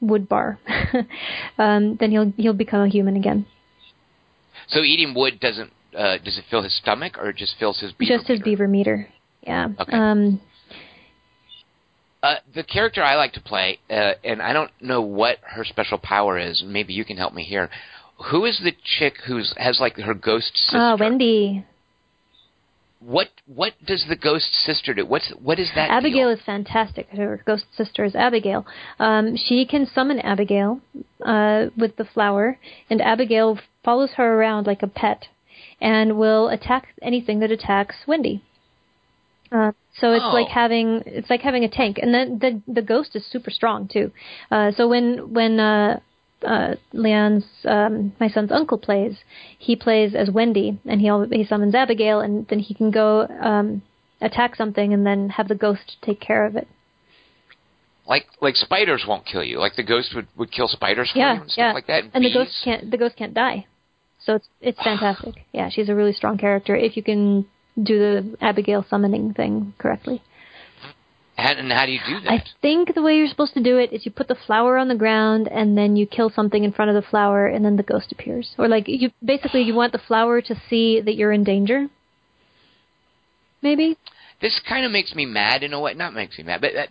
wood bar, um, then he'll he'll become a human again. So eating wood doesn't uh, does it fill his stomach or just fills his beaver? Just his beaver meter. Yeah. Okay. Um, uh, the character I like to play, uh, and I don't know what her special power is. Maybe you can help me here. Who is the chick who's has like her ghost sister? Oh, Wendy. What what does the ghost sister do? What's what is that? Abigail deal? is fantastic. Her ghost sister is Abigail. Um, she can summon Abigail uh, with the flower, and Abigail follows her around like a pet, and will attack anything that attacks Wendy. Uh, so it's oh. like having it's like having a tank, and then the the ghost is super strong too. Uh, so when when uh, uh, Leon's um, my son's uncle plays, he plays as Wendy, and he he summons Abigail, and then he can go um, attack something, and then have the ghost take care of it. Like like spiders won't kill you. Like the ghost would, would kill spiders for yeah, you and stuff yeah. like that. And, and the ghost can't the ghost can't die. So it's it's fantastic. yeah, she's a really strong character if you can do the Abigail summoning thing correctly. And how do you do that? I think the way you're supposed to do it is you put the flower on the ground and then you kill something in front of the flower and then the ghost appears. Or like you basically you want the flower to see that you're in danger. Maybe. This kind of makes me mad in a way. Not makes me mad, but that,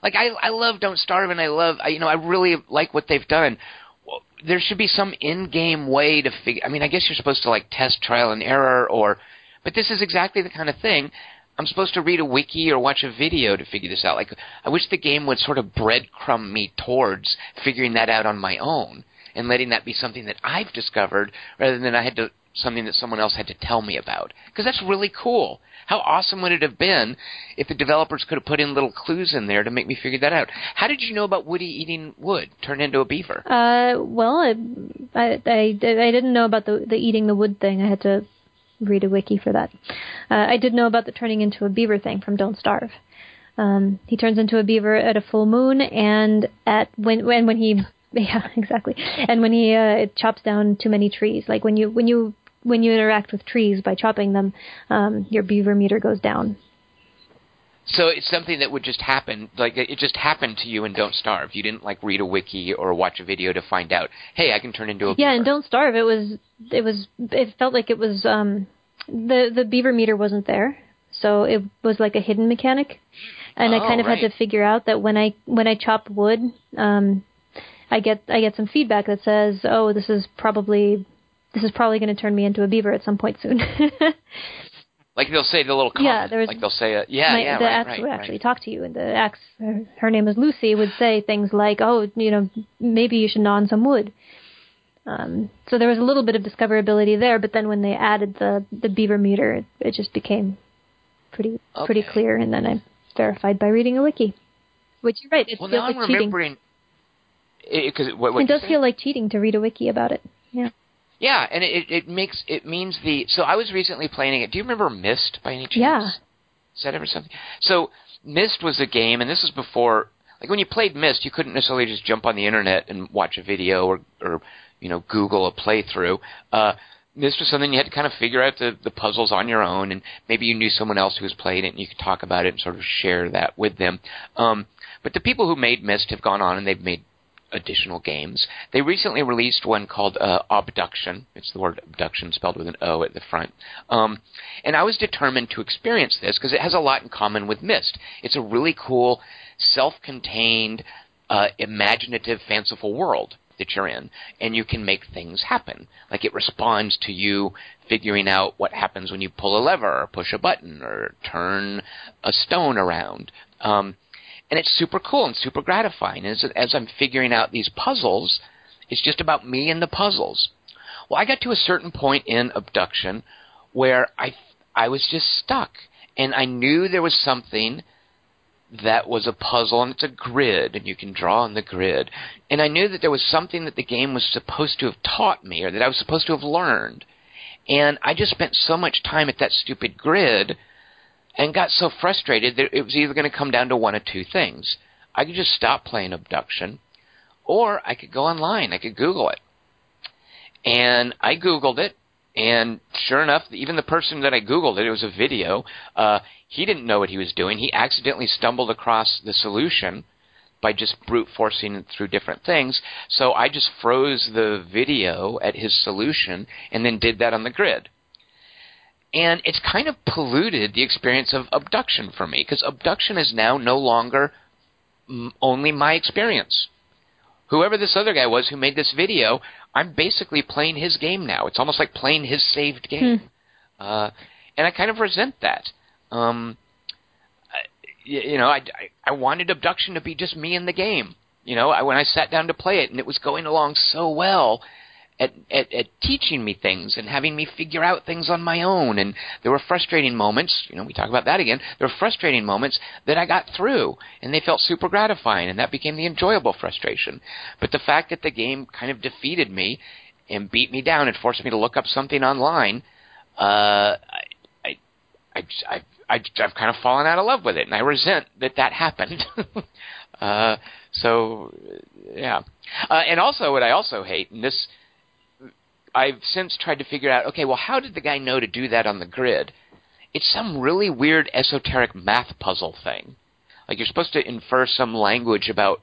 like I I love Don't Starve and I love I, you know I really like what they've done. Well, there should be some in-game way to figure. I mean, I guess you're supposed to like test trial and error or but this is exactly the kind of thing I'm supposed to read a wiki or watch a video to figure this out. Like, I wish the game would sort of breadcrumb me towards figuring that out on my own and letting that be something that I've discovered rather than I had to something that someone else had to tell me about. Because that's really cool. How awesome would it have been if the developers could have put in little clues in there to make me figure that out? How did you know about Woody eating wood, turn into a beaver? Uh, well, I, I, I, I didn't know about the the eating the wood thing. I had to read a wiki for that. Uh, I did know about the turning into a beaver thing from Don't Starve. Um, he turns into a beaver at a full moon, and at when when when he Yeah, exactly. And when he uh, it chops down too many trees, like when you when you when you interact with trees by chopping them, um, your beaver meter goes down. So it's something that would just happen, like it just happened to you and Don't Starve. You didn't like read a wiki or watch a video to find out, hey, I can turn into a beaver. yeah. beaver. And Don't Starve, it was it was it felt like it was um the the beaver meter wasn't there, so it was like a hidden mechanic, and I Oh, kind of right. had to figure out that when I when I chop wood, um, I get I get some feedback that says, oh, this is probably this is probably going to turn me into a beaver at some point soon. Like they'll say the little comment. Yeah, there was- like they'll say, uh, yeah, My, yeah, the right, right, would right. actually talk to you, and the axe, her, her name is Lucy, would say things like, "Oh, you know, maybe you should gnaw on some wood." Um, so there was a little bit of discoverability there, but then when they added the the beaver meter, it, it just became pretty pretty clear, and then I verified by reading a wiki. Which you're right, it Well, feels now like I'm cheating. remembering. Because what, what It does feel like cheating to read a wiki about it. Yeah. And it it makes it means the. So I was recently playing it. Do you remember Myst by any chance? Yeah. Is that ever something? So Myst was a game, and this was before. Like when you played Myst, you couldn't necessarily just jump on the internet and watch a video or or you know Google a playthrough. Uh, Myst was something you had to kind of figure out the the puzzles on your own, and maybe you knew someone else who was playing it, and you could talk about it and sort of share that with them. Um, but the people who made Myst have gone on and they've made additional games. They recently released one called uh, Obduction. It's the word abduction spelled with an O at the front. Um, and I was determined to experience this because it has a lot in common with Myst. It's a really cool, self-contained, uh, imaginative, fanciful world that you're in, and you can make things happen. Like it responds to you figuring out what happens when you pull a lever or push a button or turn a stone around. Um, and it's super cool and super gratifying. As as I'm figuring out these puzzles, it's just about me and the puzzles. Well, I got to a certain point in Obduction where I I was just stuck, and I knew there was something that was a puzzle, and it's a grid, and you can draw on the grid. And I knew that there was something that the game was supposed to have taught me, or that I was supposed to have learned. And I just spent so much time at that stupid grid and got so frustrated that it was either going to come down to one of two things. I could just stop playing Obduction, or I could go online. I could Google it. And I Googled it, and sure enough, even the person that I Googled it, it was a video, uh, he didn't know what he was doing. He accidentally stumbled across the solution by just brute forcing it through different things. So I just froze the video at his solution and then did that on the grid and it's kind of polluted the experience of Obduction for me because Obduction is now no longer only my experience. Whoever this other guy was who made this video, I'm basically playing his game now. It's almost like playing his saved game, uh, and I kind of resent that. Um, you know, I, I I wanted Obduction to be just me in the game. You know, I, when I sat down to play it, and it was going along so well, at, at, at teaching me things and having me figure out things on my own. And there were frustrating moments, you know, we talk about that again. There were frustrating moments that I got through and they felt super gratifying and that became the enjoyable frustration. But the fact that the game kind of defeated me and beat me down and forced me to look up something online, uh, I, I, I, I, I've kind of fallen out of love with it and I resent that that happened. uh, so, yeah. Uh, and also what I also hate, and this, I've since tried to figure out, okay, well, how did the guy know to do that on the grid? It's some really weird esoteric math puzzle thing. Like you're supposed to infer some language about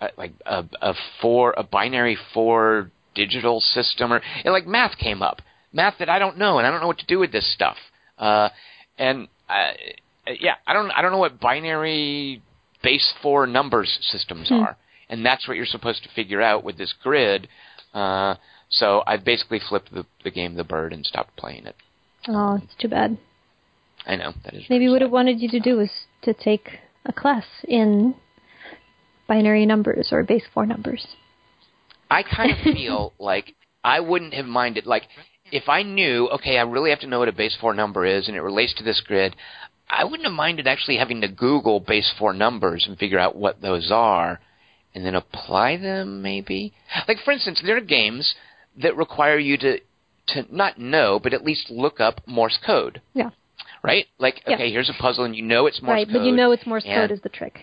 uh, like a, a four, a binary four digital system, or and like math came up, math that I don't know, and I don't know what to do with this stuff. Uh, and uh, yeah, I don't, I don't know what binary base four numbers systems Hmm. are, and that's what you're supposed to figure out with this grid. Uh, so I basically flipped the, the game the bird and stopped playing it. Oh, it's too bad. I know that is Maybe what sad. it wanted you to do was to take a class in binary numbers or base four numbers. I kind of feel like I wouldn't have minded. Like if I knew, okay, I really have to know what a base four number is, and it relates to this grid. I wouldn't have minded actually having to Google base four numbers and figure out what those are, and then apply them. Maybe, like for instance, there are games that require you to to not know, but at least look up Morse code. Yeah. Right? Like, Yeah. okay, here's a puzzle, and you know it's Morse right, code. Right, but you know it's Morse code is the trick.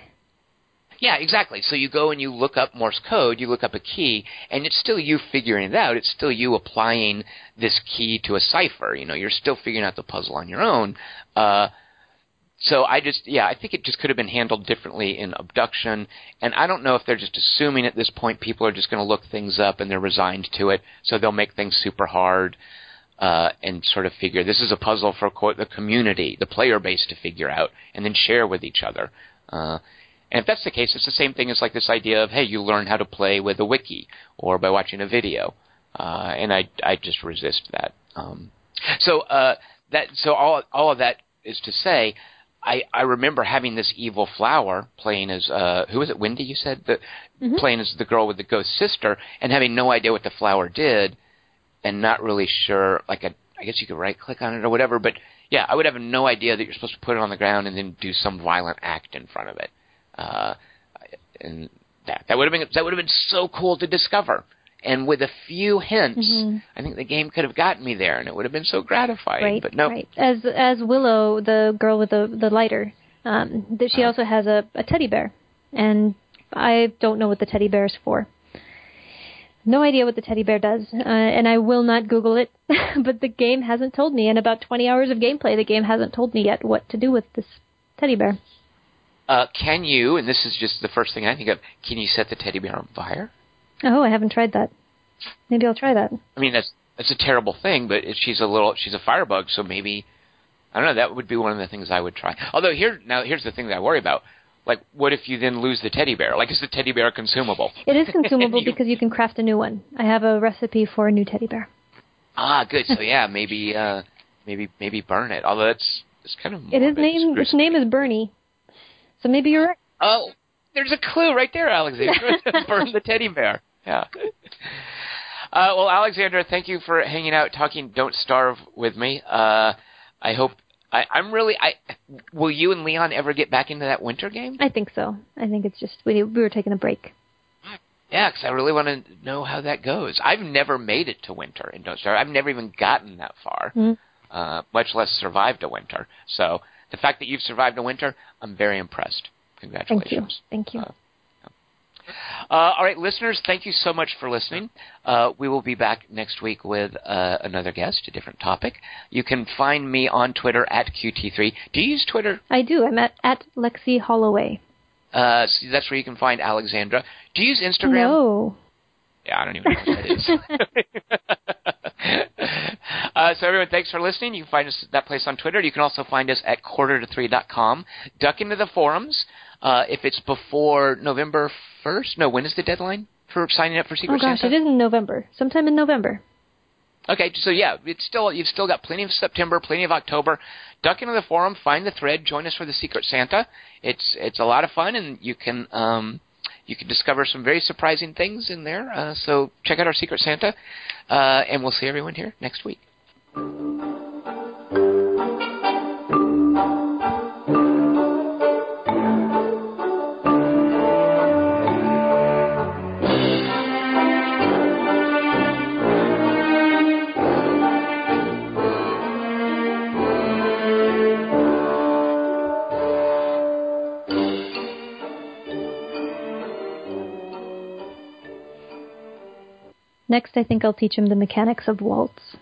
Yeah, exactly. So you go and you look up Morse code, you look up a key, and it's still you figuring it out. It's still you applying this key to a cipher. You know, you're still figuring out the puzzle on your own. Uh, so I just, yeah, I think it just could have been handled differently in Obduction. And I don't know if they're just assuming at this point people are just going to look things up and they're resigned to it, so they'll make things super hard uh, and sort of figure this is a puzzle for quote the community, the player base to figure out and then share with each other. Uh, and if that's the case, it's the same thing as like this idea of hey, you learn how to play with a wiki or by watching a video, uh, and I I just resist that. Um, so uh, that so all all of that is to say. I, I remember having this evil flower playing as uh who was it? Wendy you said? The Mhm. playing as the girl with the ghost sister and having no idea what the flower did and not really sure like a I guess you could right click on it or whatever but yeah I would have no idea that you're supposed to put it on the ground and then do some violent act in front of it. Uh and that that would have been that would have been so cool to discover and with a few hints Mhm. I think the game could have gotten me there and it would have been so gratifying Right. but no Right. As as Willow, the girl with the the lighter, um, that she Uh-huh. also has a, a teddy bear, and I don't know what the teddy bear is for. No idea what the teddy bear does, uh, and I will not Google it. but the game hasn't told me. In about 20 hours of gameplay, the game hasn't told me yet what to do with this teddy bear. Uh, can you, and this is just the first thing I think of, can you set the teddy bear on fire? Oh, I haven't tried that. Maybe I'll try that. I mean, that's that's a terrible thing, but if she's a little, she's a firebug, so maybe I don't know. That would be one of the things I would try. Although here, now here's the thing that I worry about. Like, what if you then lose the teddy bear? Like, is the teddy bear consumable? It is consumable You- because you can craft a new one. I have a recipe for a new teddy bear. Ah, good. So yeah, maybe, uh, maybe, maybe burn it. Although it's it's kind of It is named. Its name is Bernie. So maybe you're right. Oh, there's a clue right there, Alexandra. Burn the teddy bear. Yeah. Uh, well, Alexandra, thank you for hanging out, talking "Don't Starve" with me. Uh, I hope I, I'm really. I will you and Leon ever get back into that winter game? I think so. I think it's just we we were taking a break. Yeah, because I really want to know how that goes. I've never made it to winter in Don't Starve. I've never even gotten that far, Mm. uh, much less survived a winter. So the fact that you've survived a winter, I'm very impressed. Thank you. Congratulations. Thank you. Uh, Uh, all right, listeners, thank you so much for listening. Uh, we will be back next week with uh, another guest, a different topic. You can find me on Twitter at QT3. Do you use Twitter? I do. I'm at at Lexi Holloway. Uh, so that's where you can find Alexandra. Do you use Instagram? No. Yeah, I don't even know what that is. uh, so everyone, thanks for listening. You can find us that place on Twitter. You can also find us at quarter to three dot com. Duck into the forums. Uh, if it's before November first, no, when is the deadline for signing up for Secret Santa? Oh gosh, Santa? it is in November. Sometime in November. Okay, so yeah, it's still you've still got plenty of September, plenty of October. Duck into the forum, find the thread, join us for the Secret Santa. It's it's a lot of fun, and you can um, you can discover some very surprising things in there. Uh, so check out our Secret Santa, uh, and we'll see everyone here next week. Next, I think I'll teach him the mechanics of waltz.